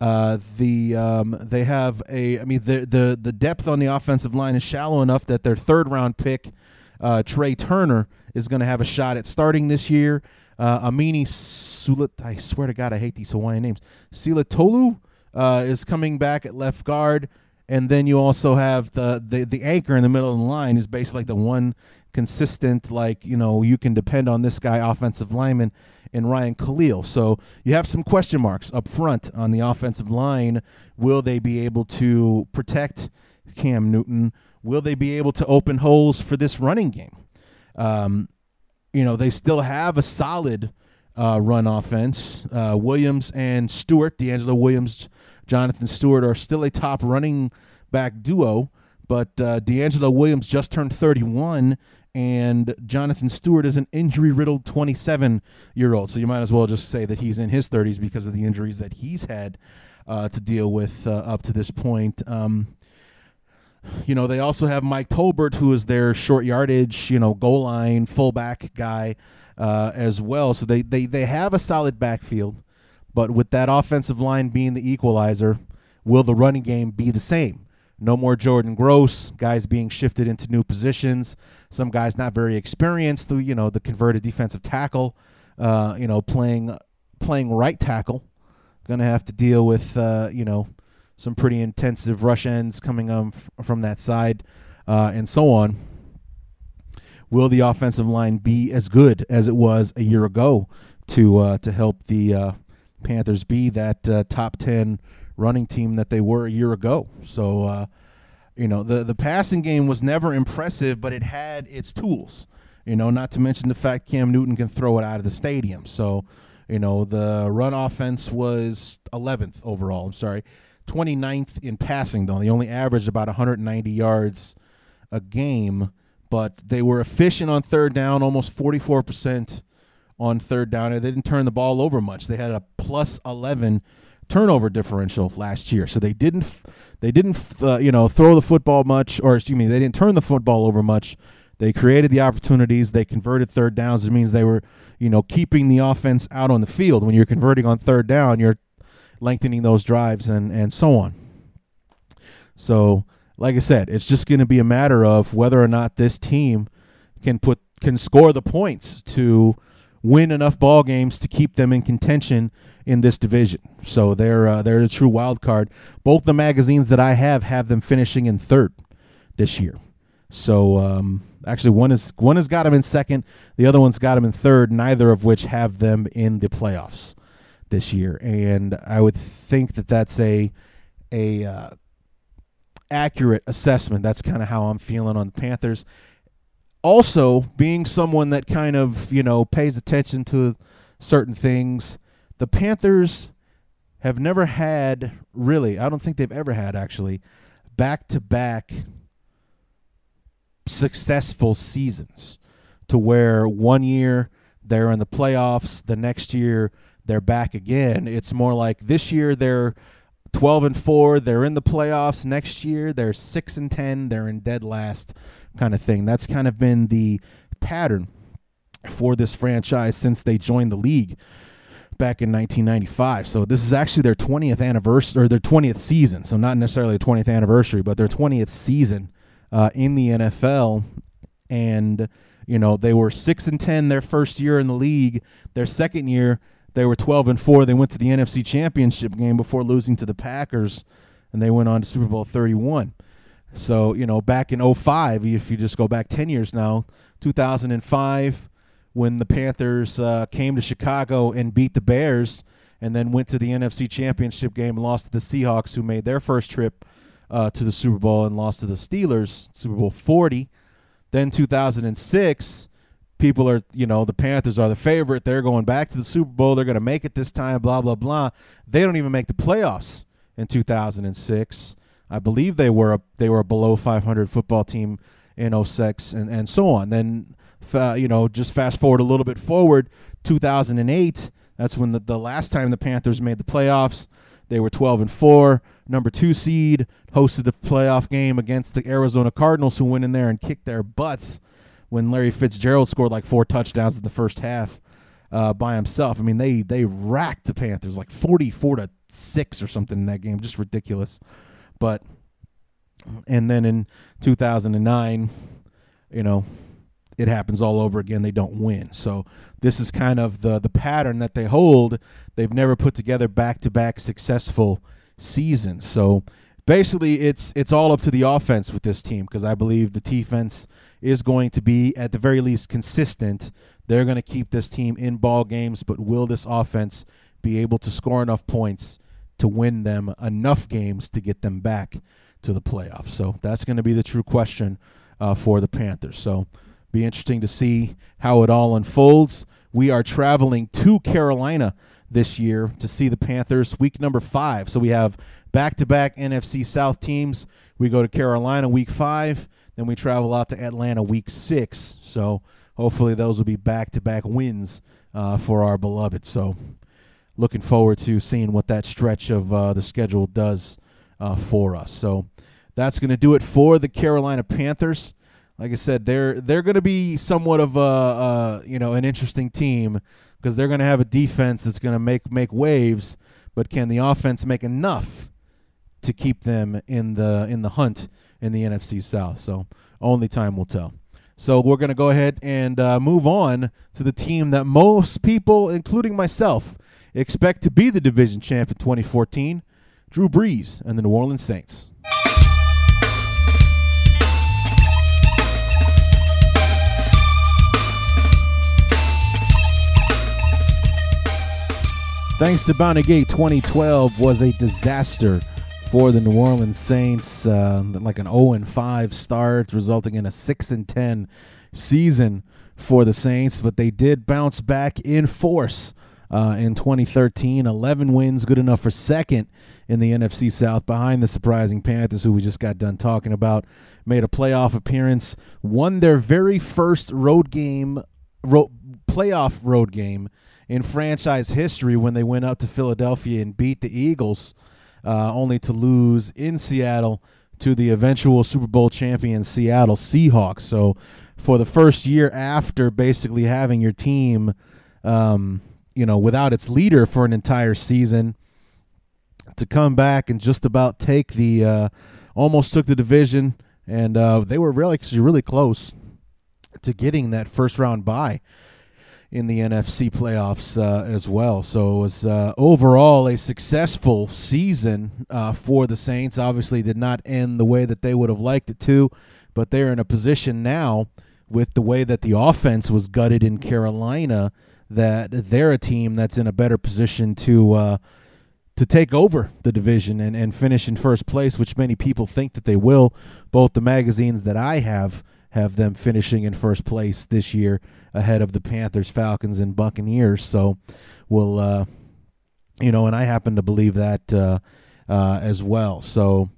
Uh, the um, they have a I mean the the the depth on the offensive line is shallow enough that their third round pick uh, Trai Turner is going to have a shot at starting this year. Uh, Amini Sulat, I swear to God, I hate these Hawaiian names. Silatolu uh, is coming back at left guard, and then you also have the, the the anchor in the middle of the line is basically like the one consistent, like you know, you can depend on this guy, offensive lineman, and Ryan Kalil. So you have some question marks up front on the offensive line. Will they be able to protect Cam Newton? Will they be able to open holes for this running game? Um, you know, they still have a solid uh, run offense. Uh, Williams and Stewart, DeAngelo Williams, Jonathan Stewart are still a top running back duo, but uh, DeAngelo Williams just turned 31, and Jonathan Stewart is an injury riddled 27 year old. So you might as well just say that he's in his 30s because of the injuries that he's had uh, to deal with uh, up to this point. Um, you know, they also have Mike Tolbert, who is their short yardage, you know, goal line fullback guy uh, as well. So they, they, they have a solid backfield. But with that offensive line being the equalizer, will the running game be the same? No more Jordan Gross, guys being shifted into new positions. Some guys not very experienced, you know, the converted defensive tackle, uh, you know, playing playing right tackle. Going to have to deal with, uh, you know, some pretty intensive rush ends coming um, from that side, uh, and so on. Will the offensive line be as good as it was a year ago to uh, to help the uh, Panthers be that uh, top ten running team that they were a year ago? So, uh, you know, the the passing game was never impressive, but it had its tools. You know, not to mention the fact Cam Newton can throw it out of the stadium. So, you know, the run offense was 11th overall. I'm sorry. 29th in passing, though. They only averaged about 190 yards a game, but they were efficient on third down, almost 44% on third down. And They didn't turn the ball over much. They had a plus 11 turnover differential last year. So they didn't they didn't uh, you know throw the football much, or excuse me, they didn't turn the football over much. They created the opportunities. They converted third downs. It means they were you know keeping the offense out on the field. When you're converting on third down, you're lengthening those drives and and so on. So like I said, it's just going to be a matter of whether or not this team can put can score the points to win enough ball games to keep them in contention in this division. So they're uh, they're a true wild card. Both the magazines that I have have them finishing in third this year. So um, actually, one is one has got them in second. The other one's got them in third. Neither of which have them in the playoffs this year. And I would think that that's a a uh, accurate assessment. That's kind of how I'm feeling on the Panthers also being someone that kind of you know pays attention to certain things the panthers have never had really i don't think they've ever had actually back to back successful seasons to where one year they're in the playoffs the next year they're back again it's more like this year they're 12 and 4 they're in the playoffs next year they're 6 and 10 they're in dead last kind of thing. That's kind of been the pattern for this franchise since they joined the league back in 1995. So this is actually their 20th anniversary or their 20th season. So not necessarily the 20th anniversary, but their 20th season uh, in the NFL. And you know they were six and 10 their first year in the league. Their second year they were 12 and four. They went to the NFC Championship game before losing to the Packers, and they went on to Super Bowl 31. So, you know, back in 05, if you just go back 10 years now, 2005, when the Panthers uh, came to Chicago and beat the Bears and then went to the NFC Championship game and lost to the Seahawks, who made their first trip uh, to the Super Bowl and lost to the Steelers, Super Bowl 40. Then 2006, people are, you know, the Panthers are the favorite. They're going back to the Super Bowl. They're going to make it this time, blah, blah, blah. They don't even make the playoffs in 2006. I believe they were a they were a below 500 football team in 06 and and so on. Then uh, you know, just fast forward a little bit forward, 2008. That's when the, the last time the Panthers made the playoffs. They were 12 and 4, number 2 seed, hosted the playoff game against the Arizona Cardinals who went in there and kicked their butts when Larry Fitzgerald scored like four touchdowns in the first half uh, by himself. I mean, they they racked the Panthers like 44 to 6 or something in that game, just ridiculous. But and then in 2009, you know, it happens all over again. They don't win. So this is kind of the the pattern that they hold. They've never put together back to back successful seasons. So basically, it's it's all up to the offense with this team because I believe the defense is going to be at the very least consistent. They're going to keep this team in ball games, but will this offense be able to score enough points to win them enough games to get them back to the playoffs. So that's going to be the true question uh, for the Panthers. So be interesting to see how it all unfolds. We are traveling to Carolina this year to see the Panthers week number five. So we have back to back NFC South teams. We go to Carolina week five, then we travel out to Atlanta week six. So hopefully those will be back to back wins uh, for our beloved. So looking forward to seeing what that stretch of uh, the schedule does uh, for us. So that's going to do it for the Carolina Panthers. Like I said, they're they're going to be somewhat of a, a you know an interesting team because they're going to have a defense that's going to make make waves, but can the offense make enough to keep them in the in the hunt in the NFC South? So only time will tell. So we're going to go ahead and uh, move on to the team that most people, including myself, expect to be the division champ in 2014 Drew Brees and the New Orleans Saints. Thanks to Bounty Gate, 2012 was a disaster for the New Orleans Saints, uh, like an 0 and 5 start, resulting in a 6 and 10 season for the Saints. But they did bounce back in force uh, in 2013. 11 wins, good enough for second in the NFC South, behind the surprising Panthers, who we just got done talking about. Made a playoff appearance, won their very first road game, road, playoff road game in franchise history when they went up to Philadelphia and beat the Eagles, uh, only to lose in Seattle to the eventual Super Bowl champion Seattle Seahawks. So, for the first year after basically having your team, um, you know, without its leader for an entire season, to come back and just about take the, uh, almost took the division, and uh, they were really, really close to getting that first round bye in the NFC playoffs uh, as well. So it was uh, overall a successful season uh, for the Saints. Obviously, did not end the way that they would have liked it to, but they're in a position now with the way that the offense was gutted in Carolina that they're a team that's in a better position to uh, to take over the division and, and finish in first place, which many people think that they will. Both the magazines that I have have them finishing in first place this year ahead of the Panthers, Falcons, and Buccaneers. So we'll, uh, you know, and I happen to believe that uh, uh, as well. So,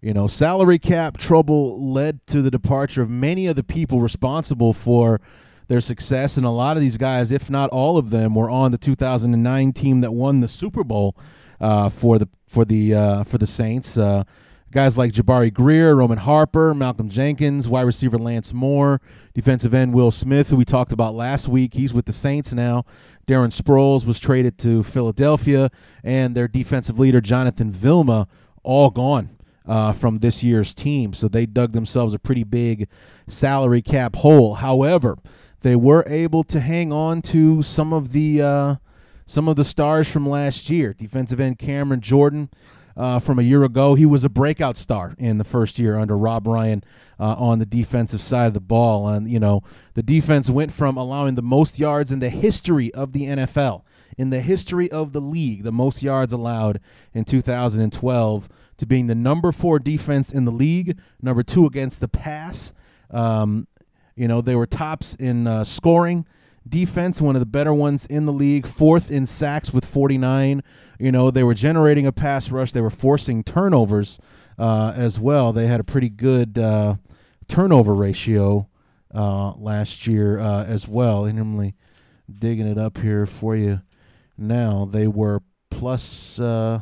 you know, salary cap trouble led to the departure of many of the people responsible for their success. And a lot of these guys, if not all of them, were on the 2009 team that won the Super Bowl uh, for the for the uh, for the Saints. Uh, Guys like Jabari Greer, Roman Harper, Malcolm Jenkins, wide receiver Lance Moore, defensive end Will Smith, who we talked about last week. He's with the Saints now. Darren Sproles was traded to Philadelphia, and their defensive leader, Jonathan Vilma, all gone uh, from this year's team. So they dug themselves a pretty big salary cap hole. However, they were able to hang on to some of the uh, some of the stars from last year. Defensive end Cameron Jordan uh, from a year ago. He was a breakout star in the first year under Rob Ryan uh, on the defensive side of the ball. And, you know, the defense went from allowing the most yards in the history of the NFL, in the history of the league, the most yards allowed in 2012, to being the number four defense in the league, number two against the pass. Um, you know, they were tops in uh, scoring defense, one of the better ones in the league, fourth in sacks with 49. You know, they were generating a pass rush, they were forcing turnovers uh, as well. They had a pretty good uh, turnover ratio uh, last year uh, as well. And I'm digging it up here for you now. They were plus. Uh,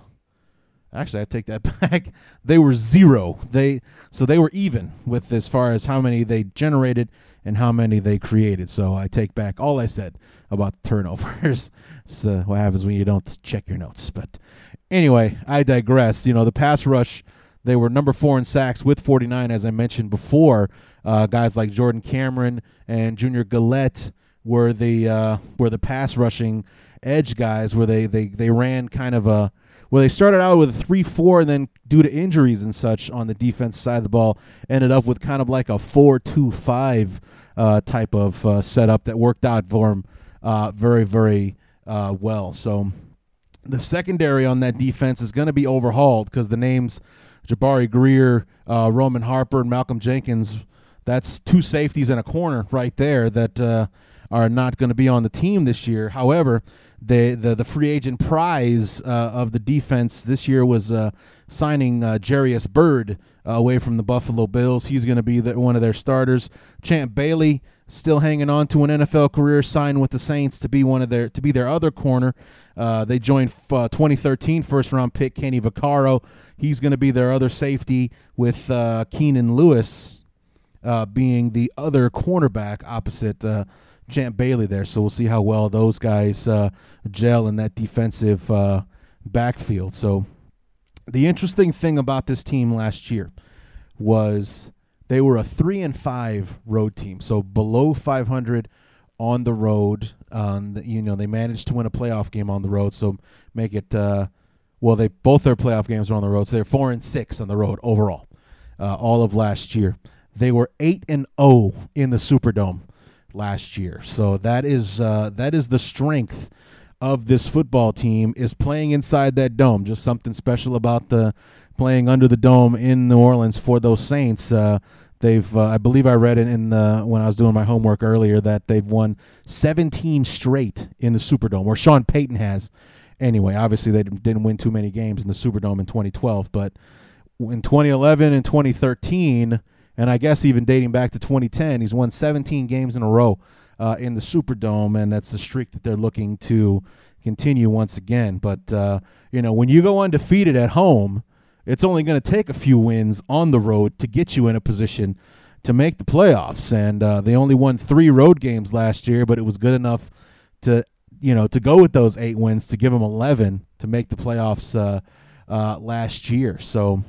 actually, I take that back. they were zero. They so they were even with as far as how many they generated and how many they created. So I take back all I said about turnovers. so what happens when you don't check your notes. But anyway, I digress. You know, the pass rush, they were number four in sacks with 49, as I mentioned before. Uh, guys like Jordan Cameron and Junior Galette were the uh, were the pass rushing edge guys where they, they, they ran kind of a well, they started out with a 3 4, and then due to injuries and such on the defense side of the ball, ended up with kind of like a 4 2 5 uh, type of uh, setup that worked out for them uh, very, very uh, well. So the secondary on that defense is going to be overhauled because the names Jabari Greer, uh, Roman Harper, and Malcolm Jenkins, that's two safeties and a corner right there that uh, are not going to be on the team this year. However, the the, the free agent prize uh, of the defense this year was uh, signing uh, Jairus Byrd uh, away from the Buffalo Bills. He's going to be the, one of their starters. Champ Bailey still hanging on to an NFL career, signed with the Saints to be one of their to be their other corner. Uh, they joined uh, 2013 first round pick Kenny Vaccaro. He's going to be their other safety with Keenan Lewis being the other cornerback opposite Champ Bailey there. So we'll see how well those guys uh, gel in that defensive uh, backfield. So the interesting thing about this team last year was they were a three and five road team, so below 500 on the road. Um, you know they managed to win a playoff game on the road, so make it. Uh, well, they both their playoff games were on the road, so they're four and six on the road overall, uh, all of last year. They were eight and zero oh in the Superdome last year. So that is uh, that is the strength of this football team is playing inside that dome. Just something special about the playing under the dome in New Orleans for those Saints. Uh, they've, uh, I believe, I read it in the when I was doing my homework earlier that they've won 17 straight in the Superdome, or Sean Payton has. Anyway, obviously they didn't win too many games in the Superdome in 2012, but in 2011 and 2013 and I guess even dating back to 2010, he's won 17 games in a row uh, in the Superdome, and that's a streak that they're looking to continue once again. But uh, you know, when you go undefeated at home, it's only going to take a few wins on the road to get you in a position to make the playoffs. And uh, they only won three road games last year, but it was good enough to you know to go with those eight wins to give them 11 to make the playoffs uh, uh, last year. So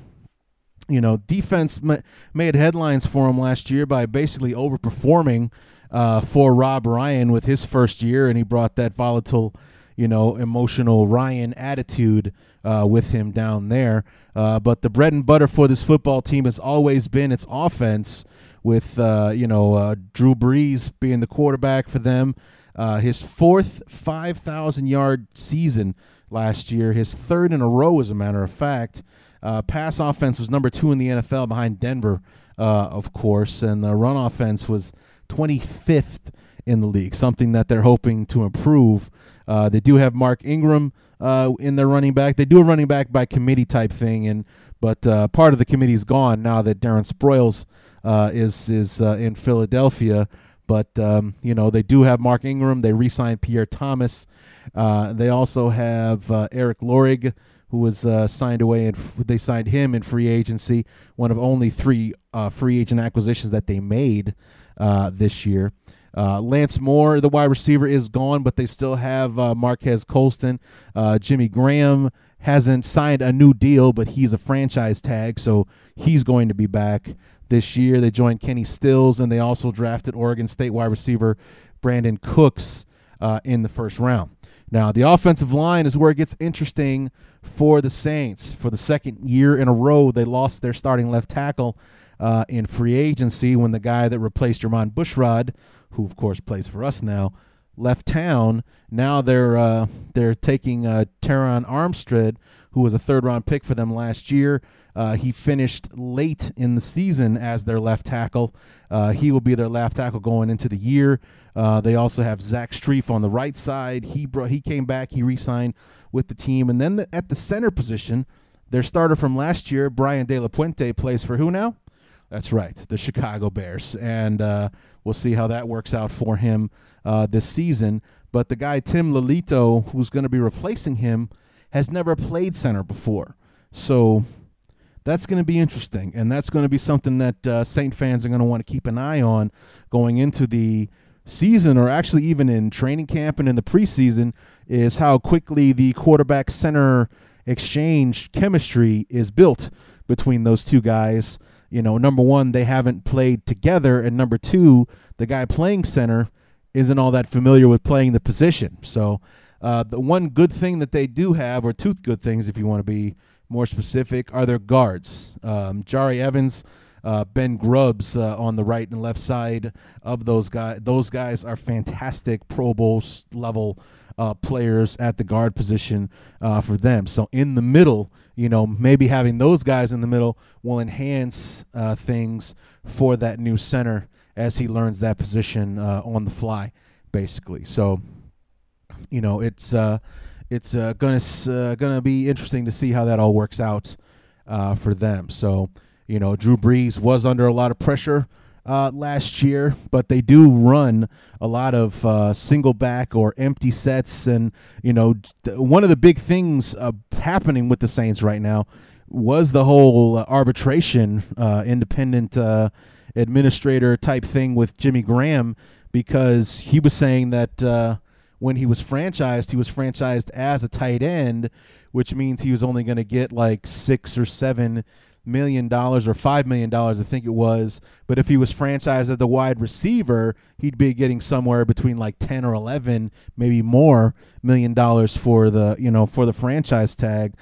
you know, defense ma- made headlines for him last year by basically overperforming uh, for Rob Ryan with his first year, and he brought that volatile, you know, emotional Ryan attitude uh, with him down there. Uh, but the bread and butter for this football team has always been its offense, with uh, you know uh, Drew Brees being the quarterback for them. Uh, his fourth 5,000 yard season last year, his third in a row, as a matter of fact. Uh, pass offense was number two in the NFL behind Denver, uh, of course, and the run offense was 25th in the league, something that they're hoping to improve. Uh, they do have Mark Ingram uh, in their running back. They do a running back by committee type thing, and but uh, part of the committee's gone now that Darren Sproles uh, is is in Philadelphia. But um, you know they do have Mark Ingram. They re-signed Pierre Thomas. they also have Erik Lorig who was uh, signed away, and they signed him in free agency. One of only three uh, free agent acquisitions that they made uh, this year. Uh, Lance Moore, the wide receiver, is gone, but they still have uh, Marques Colston. Uh, Jimmy Graham hasn't signed a new deal, but he's a franchise tag, so he's going to be back this year. They joined Kenny Stills, and they also drafted Oregon State wide receiver Brandin Cooks in the first round. Now, the offensive line is where it gets interesting for the Saints. For the second year in a row, they lost their starting left tackle uh, in free agency when the guy that replaced Jermon Bushrod, who of course plays for us now, left town. Now they're uh, they're taking uh, Terron Armstead, who was a third round pick for them last year. Uh, he finished late in the season as their left tackle. Uh, he will be their left tackle going into the year. Uh, they also have Zach Strief on the right side. He brought, he came back. He re-signed with the team, and then the, at the center position, their starter from last year, Brian De La Puente, plays for who now? That's right, the Chicago Bears, and uh, we'll see how that works out for him uh, this season. But the guy Tim Lelito, who's going to be replacing him, has never played center before, so that's going to be interesting, and that's going to be something that uh, Saint fans are going to want to keep an eye on going into the season, or actually even in training camp and in the preseason, is how quickly the quarterback center exchange chemistry is built between those two guys. You know, number one, they haven't played together, and number two, the guy playing center isn't all that familiar with playing the position. So, uh, the one good thing that they do have, or two good things, if you want to be more specific, are their guards. Um, Jahri Evans, uh, Ben Grubbs uh, on the right and left side of those guys. Those guys are fantastic Pro Bowl level uh, players at the guard position uh, for them. So in the middle, you know, maybe having those guys in the middle will enhance uh, things for that new center as he learns that position uh, on the fly, basically. So, you know, it's it's uh, gonna uh, gonna be interesting to see how that all works out uh, for them. So you know, Drew Brees was under a lot of pressure uh, last year, but they do run a lot of uh, single back or empty sets, and you know, one of the big things uh, happening with the Saints right now was the whole uh, arbitration, uh, independent administrator type thing with Jimmy Graham, because he was saying that when he was franchised, he was franchised as a tight end, which means he was only going to get like six or seven million dollars or five million dollars, I think it was. But if he was franchised as the wide receiver, he'd be getting somewhere between like ten or eleven, maybe more million dollars for the you know for the franchise tag.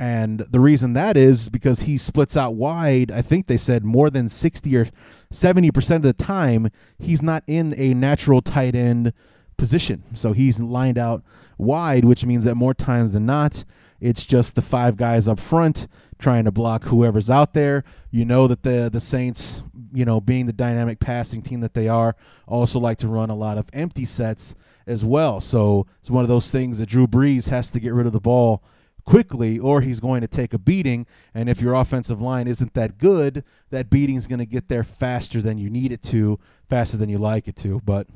And the reason that is because he splits out wide. I think they said more than sixty or seventy percent of the time he's not in a natural tight end position. So he's lined out wide, which means that more times than not, it's just the five guys up front trying to block whoever's out there. You know that the the Saints, you know, being the dynamic passing team that they are, also like to run a lot of empty sets as well. So it's one of those things that Drew Brees has to get rid of the ball quickly or he's going to take a beating. And if your offensive line isn't that good, that beating's going to get there faster than you need it to, faster than you like it to. But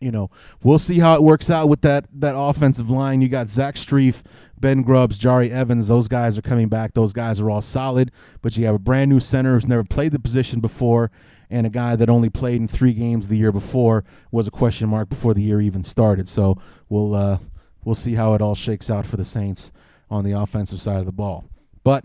you know, we'll see how it works out with that that offensive line. You got Zach Strief, Ben Grubbs, Jahri Evans. Those guys are coming back. Those guys are all solid. But you have a brand new center who's never played the position before, and a guy that only played in three games the year before was a question mark before the year even started. So we'll uh, we'll see how it all shakes out for the Saints on the offensive side of the ball. But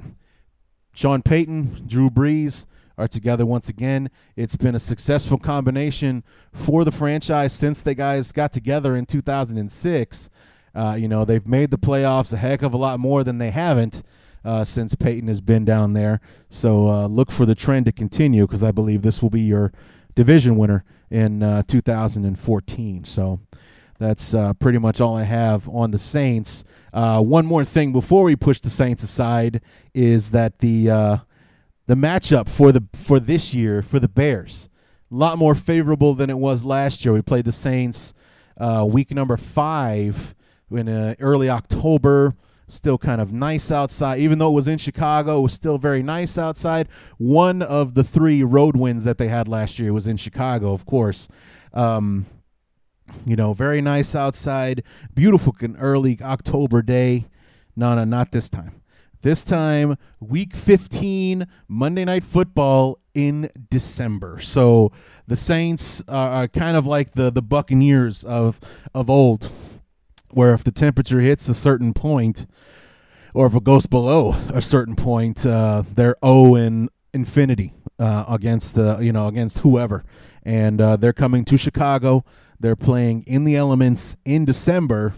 Sean Payton, Drew Brees are together once again. It's been a successful combination for the franchise since the guys got together in 2006. Uh, you know, they've made the playoffs a heck of a lot more than they haven't uh, since Payton has been down there. So uh, look for the trend to continue because I believe this will be your division winner in uh, 2014. So that's uh, pretty much all I have on the Saints. Uh, one more thing before we push the Saints aside is that the the matchup for the for this year for the Bears a lot more favorable than it was last year. We played the Saints week number five in uh, early October. Still kind of nice outside, even though it was in Chicago. It was still very nice outside. One of the three road wins that they had last year was in Chicago, of course. Um, you know, very nice outside, beautiful early October day. No, no, not this time. This time, week 15, Monday Night Football in December. So the Saints are, kind of like the, the Buccaneers of, of old, where if the temperature hits a certain point, or if it goes below a certain point, uh, they're 0 in infinity uh, against the you know against whoever, and uh, they're coming to Chicago. They're playing in the elements in December.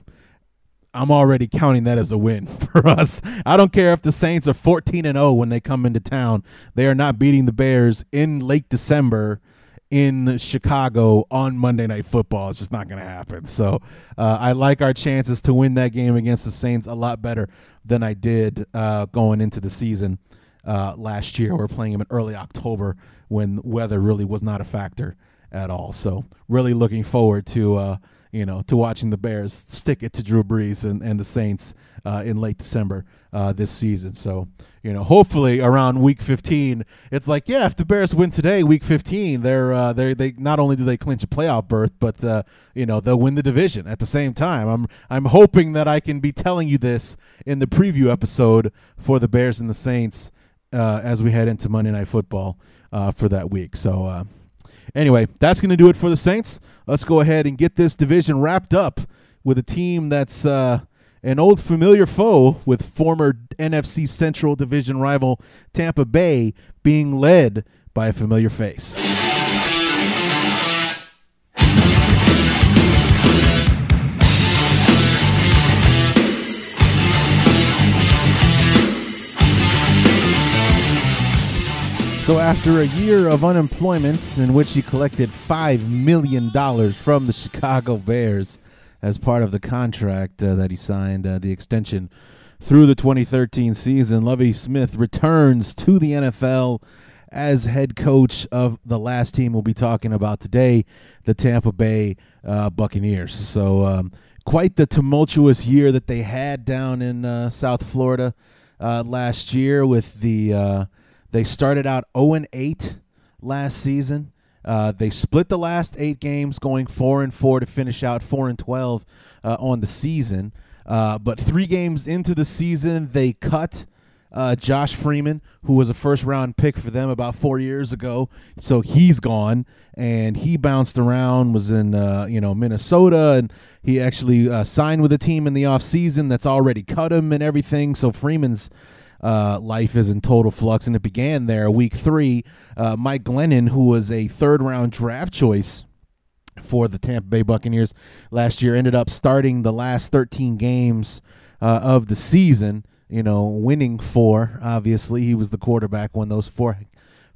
I'm already counting that as a win for us. I don't care if the Saints are 14 and 0 when they come into town. They are not beating the Bears in late December in Chicago on Monday Night Football. It's just not going to happen. So uh, I like our chances to win that game against the Saints a lot better than I did uh, going into the season uh, last year. We're playing them in early October when weather really was not a factor at all. So really looking forward to uh, you know to watching the Bears stick it to Drew Brees and, and the Saints uh, in late December uh, this season. So you know hopefully around Week 15, it's like yeah, if the Bears win today, Week 15, they're uh, they they not only do they clinch a playoff berth, but uh, you know they'll win the division at the same time. I'm I'm hoping that I can be telling you this in the preview episode for the Bears and the Saints uh, as we head into Monday Night Football uh, for that week. So Anyway, that's going to do it for the Saints. Let's go ahead and get this division wrapped up with a team that's uh, an old familiar foe with former NFC Central Division rival Tampa Bay being led by a familiar face. So, after a year of unemployment in which he collected $5 million from the Chicago Bears as part of the contract uh, that he signed, uh, the extension through the 2013 season, Lovie Smith returns to the NFL as head coach of the last team we'll be talking about today, the Tampa Bay uh, Buccaneers. So, um, quite the tumultuous year that they had down in uh, South Florida uh, last year with the uh, they started out 0 and 8 last season. Uh, they split the last eight games, going four and four to finish out four and twelve uh, on the season. Uh, but three games into the season, they cut uh, Josh Freeman, who was a first round pick for them about four years ago. So he's gone, and he bounced around. Was in uh, you know Minnesota, and he actually uh, signed with a team in the offseason that's already cut him and everything. So Freeman's uh, life is in total flux, and it began there. Week three, uh, Mike Glennon, who was a third round draft choice for the Tampa Bay Buccaneers last year, ended up starting the last 13 games uh, of the season. You know, winning four. Obviously, he was the quarterback when those four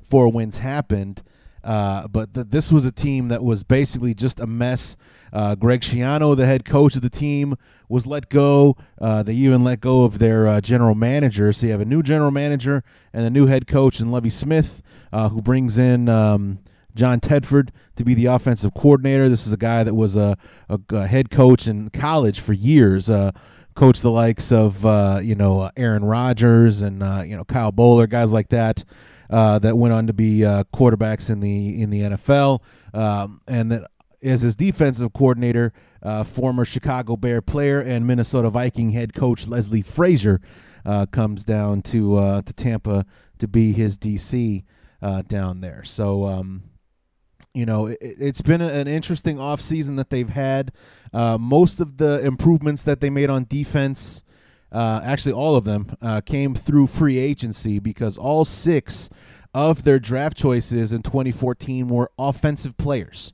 four wins happened. Uh, but th- this was a team that was basically just a mess. Uh, Greg Schiano, the head coach of the team, was let go. Uh, they even let go of their uh, general manager. So you have a new general manager and a new head coach in Lovie Smith, uh, who brings in um, John Tedford to be the offensive coordinator. This is a guy that was a, a, a head coach in college for years. Coached the likes of uh, you know uh, Aaron Rodgers and uh, you know Kyle Boller, guys like that. Uh, that went on to be uh, quarterbacks in the in the NFL, um, and that as his defensive coordinator, uh, former Chicago Bear player and Minnesota Viking head coach Leslie Frazier comes down to to Tampa to be his DC down there. So. Um, you know, it, has been an interesting offseason that they've had. Uh, most of the improvements that they made on defense, uh, actually all of them, uh, came through free agency because all six of their draft choices in 2014 were offensive players.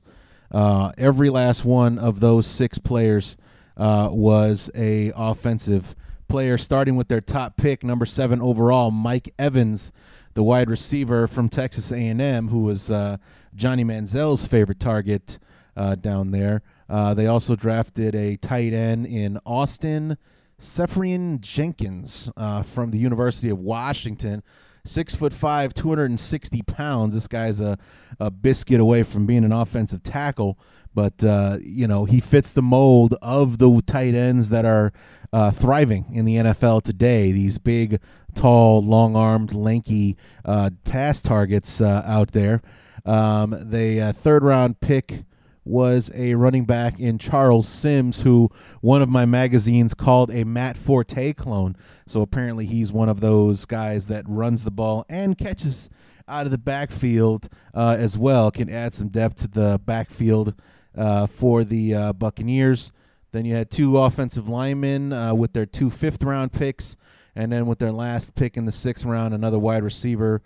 Uh, every last one of those six players uh, was a offensive player, starting with their top pick, number seven overall, Mike Evans, the wide receiver from Texas A&M, who was uh, Johnny Manziel's favorite target uh, down there. They also drafted a tight end in Austin Seferian Jenkins uh, from the University of Washington. Six foot five, 260 pounds. This guy's a, a biscuit away from being an offensive tackle, but uh, you know he fits the mold of the tight ends that are uh, thriving in the NFL today. These big, tall, long-armed, lanky uh, pass targets uh, out there. Um, the uh, third round pick was a running back in Charles Sims, who one of my magazines called a Matt Forte clone. So apparently he's one of those guys that runs the ball and catches out of the backfield uh, as well. Can add some depth to the backfield uh, for the uh, Buccaneers. Then you had two offensive linemen uh, with their two fifth round picks, and then with their last pick in the sixth round, another wide receiver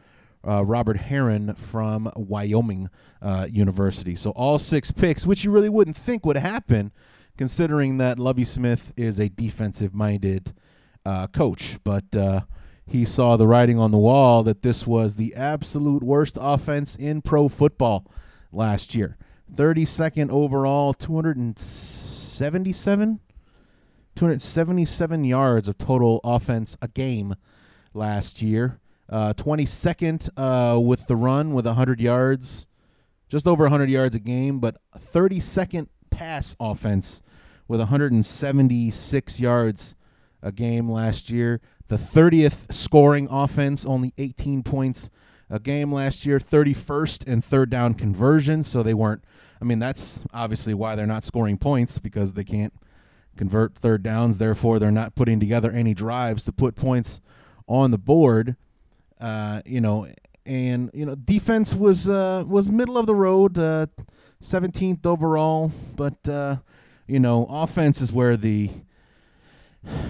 uh, Robert Herron from Wyoming uh, University. So all six picks, which you really wouldn't think would happen, considering that Lovie Smith is a defensive-minded uh, coach. But uh, he saw the writing on the wall that this was the absolute worst offense in pro football last year. 32nd overall, 277 277 yards of total offense a game last year. Uh, 22nd uh, with the run with 100 yards, just over 100 yards a game, but 32nd pass offense with 176 yards a game last year. The 30th scoring offense, only 18 points a game last year. 31st and third down conversions, so they weren't. I mean, that's obviously why they're not scoring points because they can't convert third downs. Therefore, they're not putting together any drives to put points on the board. Uh, you know, and you know, defense was uh, was middle of the road, uh, seventeenth overall, but uh, you know, offense is where the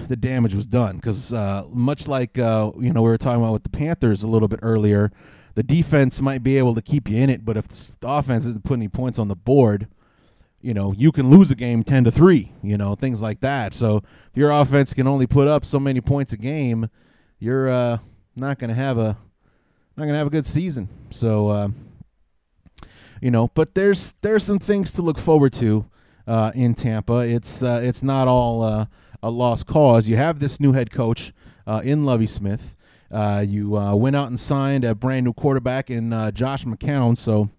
the damage was done because uh, much like you know we were talking about with the Panthers a little bit earlier, the defense might be able to keep you in it, but if the offense isn't putting any points on the board, you know you can lose a game ten to three, you know things like that. So if your offense can only put up so many points a game, you're uh, not going to have a not going to have a good season. So uh, you know, but there's there's some things to look forward to uh, in Tampa. It's uh, it's not all uh, a lost cause. You have this new head coach uh, in Lovie Smith. Uh, you went out and signed a brand new quarterback in Josh McCown. So.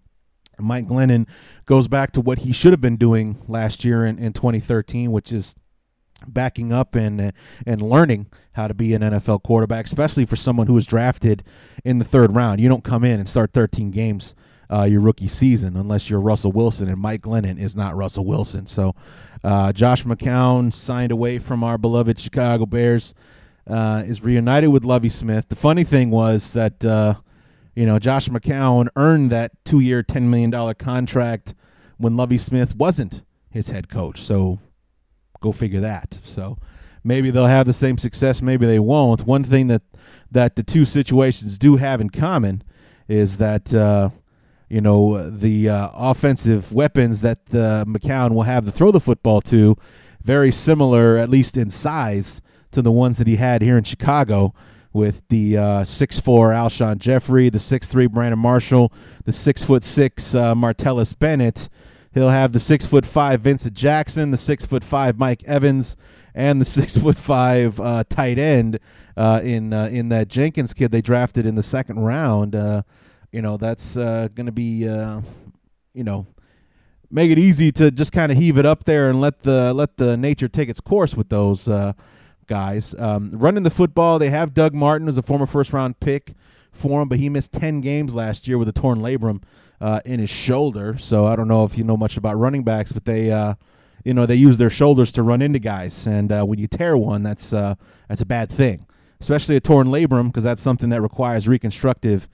Mike Glennon goes back to what he should have been doing last year in, in 2013, which is backing up and and learning how to be an NFL quarterback, especially for someone who was drafted in the third round. You don't come in and start 13 games uh, your rookie season unless you're Russell Wilson, and Mike Glennon is not Russell Wilson. So, uh, Josh McCown signed away from our beloved Chicago Bears, uh, is reunited with Lovie Smith. The funny thing was that uh, you know Josh McCown earned that two-year, ten million dollar contract when Lovie Smith wasn't his head coach. So Go figure that. So maybe they'll have the same success, maybe they won't. One thing that that the two situations do have in common is that uh, you know the uh, offensive weapons that uh, McCown will have to throw the football to very similar, at least in size, to the ones that he had here in Chicago with the uh, six four Alshon Jeffery, the six three Brandon Marshall, the six foot six uh, Martellus Bennett, He'll have the six foot five Vincent Jackson, the six foot five Mike Evans, and the six foot five uh, tight end uh, in uh, in that Jenkins kid they drafted in the second round. Uh, you know that's uh, going to be uh, you know make it easy to just kind of heave it up there and let the let the nature take its course with those guys. Um, running the football, they have Doug Martin, who's a former first round pick for him, but he missed 10 games last year with a torn labrum uh, in his shoulder. So I don't know if you know much about running backs, but they. Uh, you know they use their shoulders to run into guys, and uh, when you tear one, that's uh, that's a bad thing, especially a torn labrum because that's something that requires reconstructive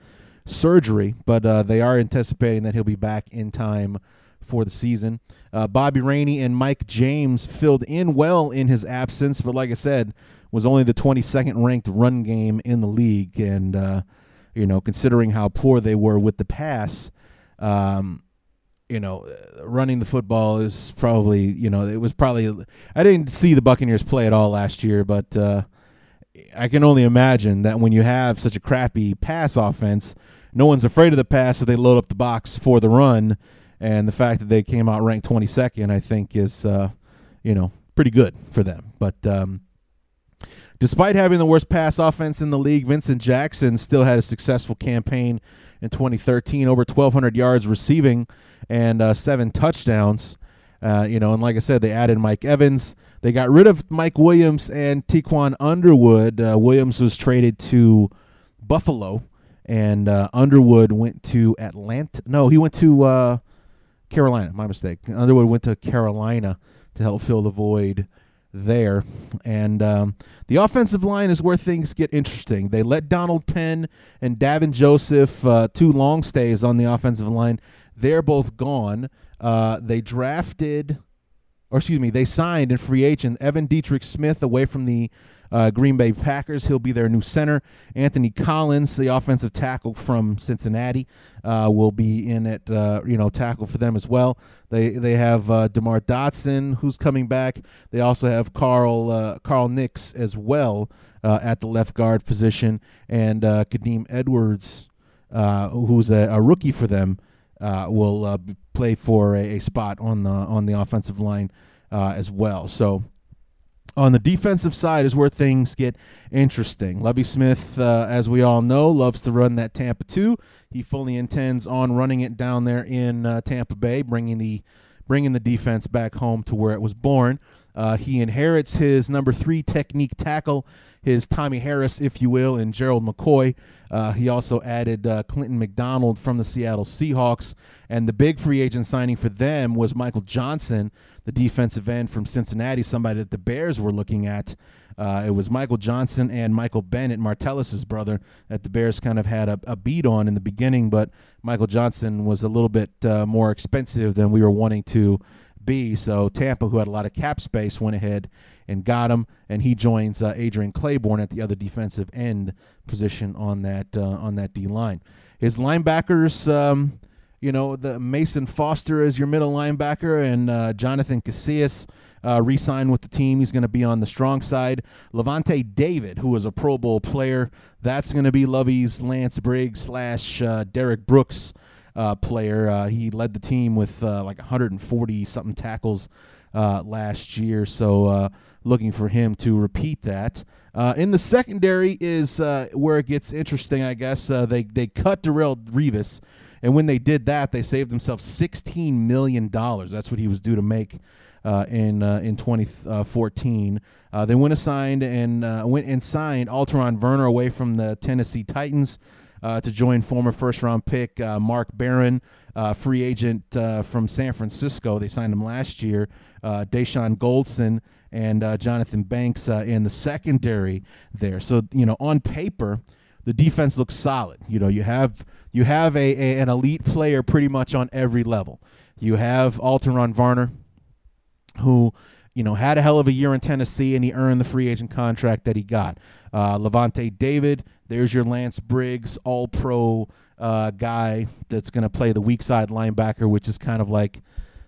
surgery. But uh, they are anticipating that he'll be back in time for the season. Uh, Bobby Rainey and Mike James filled in well in his absence, but like I said, was only the 22nd ranked run game in the league, and you know considering how poor they were with the pass. Um, you know, running the football is probably, you know, it was probably. I didn't see the Buccaneers play at all last year, but uh, I can only imagine that when you have such a crappy pass offense, no one's afraid of the pass, so they load up the box for the run. And the fact that they came out ranked 22nd, I think, is, uh, you know, pretty good for them. But um, despite having the worst pass offense in the league, Vincent Jackson still had a successful campaign in 2013, over 1,200 yards receiving and uh, seven touchdowns. Uh, you know, and like I said, they added Mike Evans. They got rid of Mike Williams and Tiquan Underwood. Uh, Williams was traded to Buffalo, and uh, Underwood went to Atlanta. No, he went to uh, Carolina. My mistake. Underwood went to Carolina to help fill the void there. And um, the offensive line is where things get interesting. They let Donald Penn and Davin Joseph, uh, two long stays on the offensive line, they're both gone. Uh, they drafted, or excuse me, they signed in free agent Evan Dietrich Smith away from the uh, Green Bay Packers. He'll be their new center. Anthony Collins, the offensive tackle from Cincinnati, uh, will be in at uh, you know tackle for them as well. They they have uh, Demar Dotson who's coming back. They also have Carl uh, Carl Nicks as well uh, at the left guard position, and Kadeem Edwards, who's a, a, rookie for them, will play for a, a, spot on the on the offensive line as well. So on the defensive side is where things get interesting. Lovie Smith, uh, as we all know, loves to run that Tampa 2. He fully intends on running it down there in uh, Tampa Bay, bringing the bringing the defense back home to where it was born. Uh, he inherits his number three technique tackle, his Tommie Harris, if you will, and Gerald McCoy. Uh, he also added uh, Clinton McDonald from the Seattle Seahawks. And the big free agent signing for them was Michael Johnson, the defensive end from Cincinnati, somebody that the Bears were looking at. Uh, it was Michael Johnson and Michael Bennett, Martellus's brother, that the Bears kind of had a, a, beat on in the beginning, but Michael Johnson was a little bit uh, more expensive than we were wanting to be. So Tampa, who had a lot of cap space, went ahead and got him, and he joins uh, Adrian Clayborn at the other defensive end position on that uh, on that D line. His linebackers. Um, you know, the Mason Foster is your middle linebacker, and uh, Jonathan Casillas uh, re-signed with the team. He's going to be on the strong side. Lavonte David, who is a Pro Bowl player, that's going to be Lovie's Lance Briggs slash uh, Derrick Brooks uh, player. Uh, he led the team with uh, like 140 something tackles uh, last year, so looking for him to repeat that. in the secondary is where it gets interesting, I guess. they they cut Darrelle Revis and when they did that, they saved themselves sixteen million dollars. That's what he was due to make uh, in uh, in 2014. Uh, they went assigned and uh, went and signed Alterraun Verner away from the Tennessee Titans uh, to join former first round pick uh, Mark Barron, free agent from San Francisco. They signed him last year. Dashon Goldson and Johnthan Banks in the secondary there. So you know, on paper the defense looks solid. You know, you have you have a, a an elite player pretty much on every level. You have Alterraun Verner, who you know had a hell of a year in Tennessee, and he earned the free agent contract that he got. Uh, Lavonte David, there's your Lance Briggs, All Pro uh, guy that's going to play the weak side linebacker, which is kind of like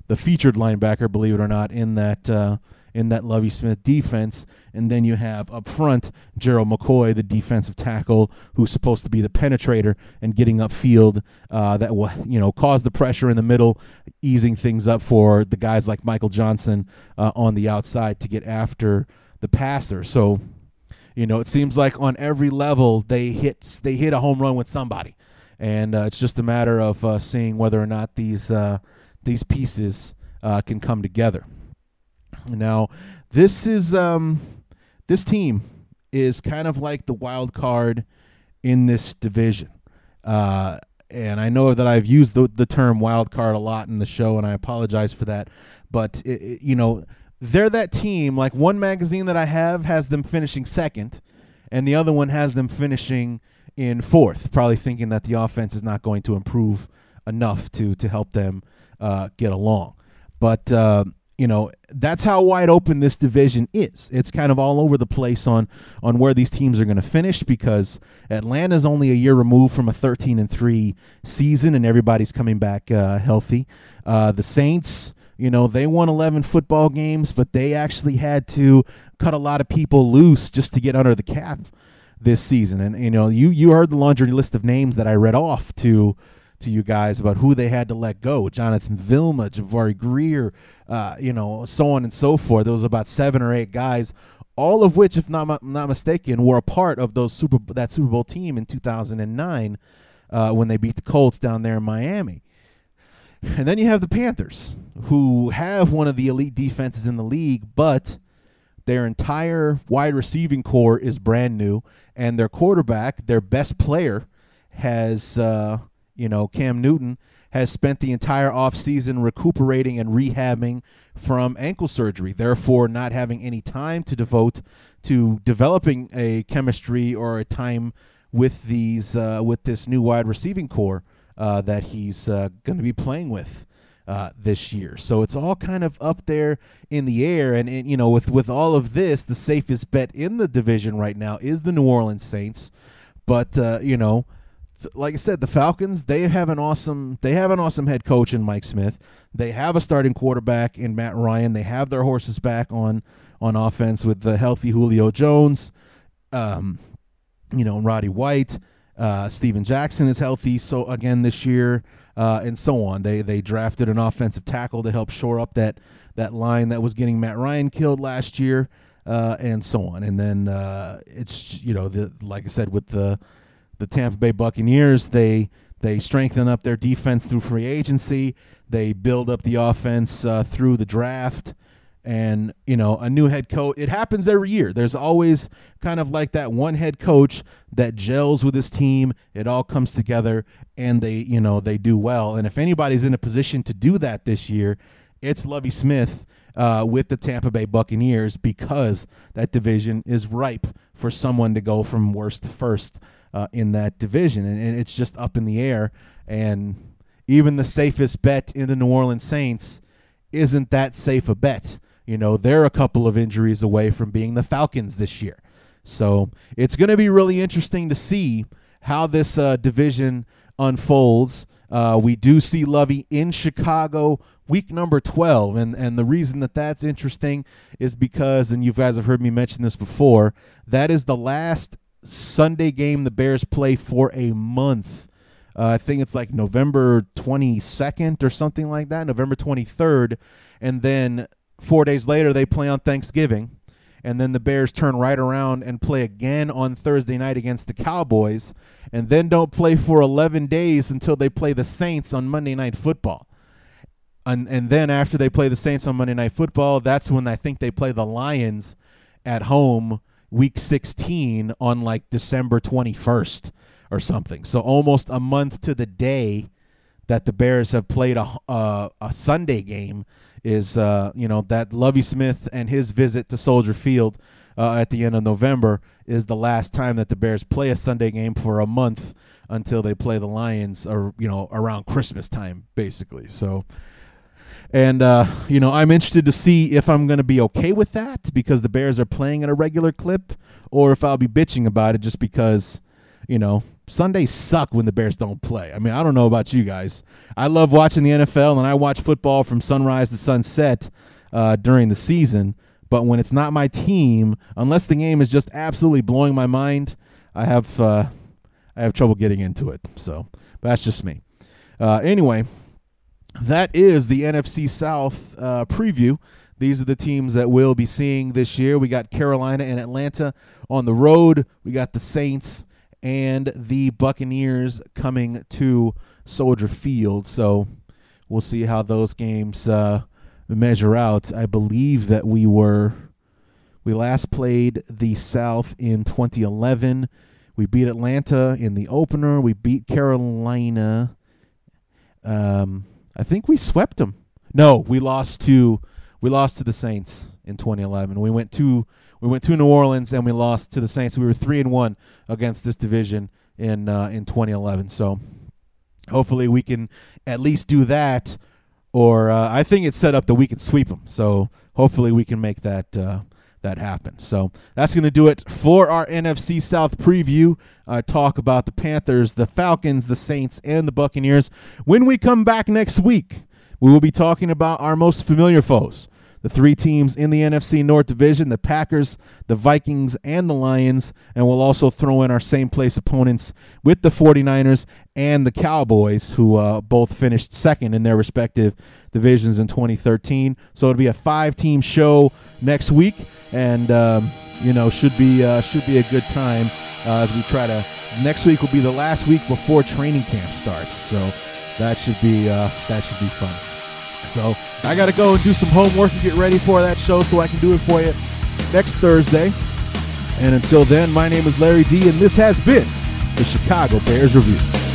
the featured linebacker, believe it or not, in that. Uh, in that Lovie Smith defense. And then you have up front Gerald McCoy, the defensive tackle, who's supposed to be the penetrator and getting upfield uh, that will, you know, cause the pressure in the middle, easing things up for the guys like Michael Johnson uh, on the outside to get after the passer. So, you know, it seems like on every level they hit they hit a home run with somebody, and uh, it's just a matter of uh, seeing whether or not these uh, these pieces uh, can come together. Now, this is um, this team is kind of like the wild card in this division. Uh, and I know that I've used the, the term wild card a lot in the show, and I apologize for that. But it, it, you know, they're that team. Like one magazine that I have has them finishing second, and the other one has them finishing in fourth. Probably thinking that the offense is not going to improve enough to to help them uh, get along. But uh, you know that's how wide open this division is. It's kind of all over the place on on where these teams are going to finish because Atlanta's only a year removed from a 13 and three season, and everybody's coming back uh, healthy. Uh, the Saints. You know, they won 11 football games, but they actually had to cut a lot of people loose just to get under the cap this season. And you know, you you heard the laundry list of names that I read off to to you guys about who they had to let go. Jonathan Vilma, Jabari Greer, uh, you know, so on and so forth. There was about seven or eight guys, all of which, if not not mistaken, were a part of those Super that Super Bowl team in 2009 uh, when they beat the Colts down there in Miami. And then you have the Panthers, who have one of the elite defenses in the league, but their entire wide receiving corps is brand new, and their quarterback, their best player, has uh, you know, Cam Newton has spent the entire offseason recuperating and rehabbing from ankle surgery, therefore not having any time to devote to developing a chemistry or a time with these uh, with this new wide receiving corps uh, that he's uh, going to be playing with. Uh, this year, so it's all kind of up there in the air, and, and you know, with with all of this, the safest bet in the division right now is the New Orleans Saints. But uh, you know, like I said, the Falcons they have an awesome they have an awesome head coach in Mike Smith. They have a starting quarterback in Matt Ryan. They have their horses back on on offense with the healthy Julio Jones, um, you know, Roddy White. Uh, Steven Jackson is healthy, so again this year, uh, and so on. They they drafted an offensive tackle to help shore up that that line that was getting Matt Ryan killed last year, uh, and so on. And then uh, it's you know the like I said with the the Tampa Bay Buccaneers, they they strengthen up their defense through free agency. They build up the offense uh, through the draft, and you know a new head coach. It happens every year. There's always kind of like that one head coach that gels with his team. It all comes together, and they you know they do well. And if anybody's in a position to do that this year, it's Lovie Smith. Uh, with the Tampa Bay Buccaneers because that division is ripe for someone to go from worst to first uh, in that division, and, and, it's just up in the air. And even the safest bet in the New Orleans Saints isn't that safe a bet. You know, they're a couple of injuries away from being the Falcons this year. So it's going to be really interesting to see how this uh, division unfolds. Uh, we do see Lovie in Chicago week number 12. And, and the reason that that's interesting is because, and you guys have heard me mention this before, that is the last Sunday game the Bears play for a month. Uh, I think it's like November 22nd or something like that, November 23rd. And then four days later, they play on Thanksgiving. And then the Bears turn right around and play again on Thursday night against the Cowboys. And then don't play for 11 days until they play the Saints on Monday Night Football. And, and then after they play the Saints on Monday Night Football, that's when I think they play the Lions at home week 16 on like December 21st or something. So almost a month to the day that the Bears have played a uh, a Sunday game is uh, you know that Lovie Smith and his visit to Soldier Field uh, at the end of November is the last time that the Bears play a Sunday game for a month until they play the Lions or you know around Christmas time basically. So and, uh, you know, I'm interested to see if I'm going to be okay with that because the Bears are playing at a regular clip or if I'll be bitching about it just because, you know, Sundays suck when the Bears don't play. I mean, I don't know about you guys. I love watching the NFL and I watch football from sunrise to sunset uh, during the season. But when it's not my team, unless the game is just absolutely blowing my mind, I have uh, I have trouble getting into it. So, that's just me. Uh, anyway, that is the NFC South uh, preview. These are the teams that we'll be seeing this year. We got Carolina and Atlanta on the road. We got the Saints and the Buccaneers coming to Soldier Field. So we'll see how those games uh, measure out. I believe that we were We last played the South in 2011. We beat Atlanta in the opener. We beat Carolina. Um, I think we swept them. No, we lost to we lost to the Saints in 2011. We went to we went to New Orleans and we lost to the Saints. We were three and one against this division in uh, in 2011. So hopefully we can at least do that. Or uh, I think it's set up that we can sweep them. So hopefully we can make that uh, that happened. So that's going to do it for our NFC South preview. Uh, talk about the Panthers, the Falcons, the Saints, and the Buccaneers. When we come back next week, we will be talking about our most familiar foes the three teams in the NFC North Division the Packers, the Vikings, and the Lions. And we'll also throw in our same place opponents with the 49ers and the Cowboys, who uh, both finished second in their respective divisions in 2013. So it'll be a five team show next week. And, um, you know, should be, uh, should be a good time uh, as we try to. Next week will be the last week before training camp starts. So that should be, uh, that should be fun. So I got to go and do some homework and get ready for that show so I can do it for you next Thursday. And until then, my name is Larry D, and this has been the Chicago Bears Review.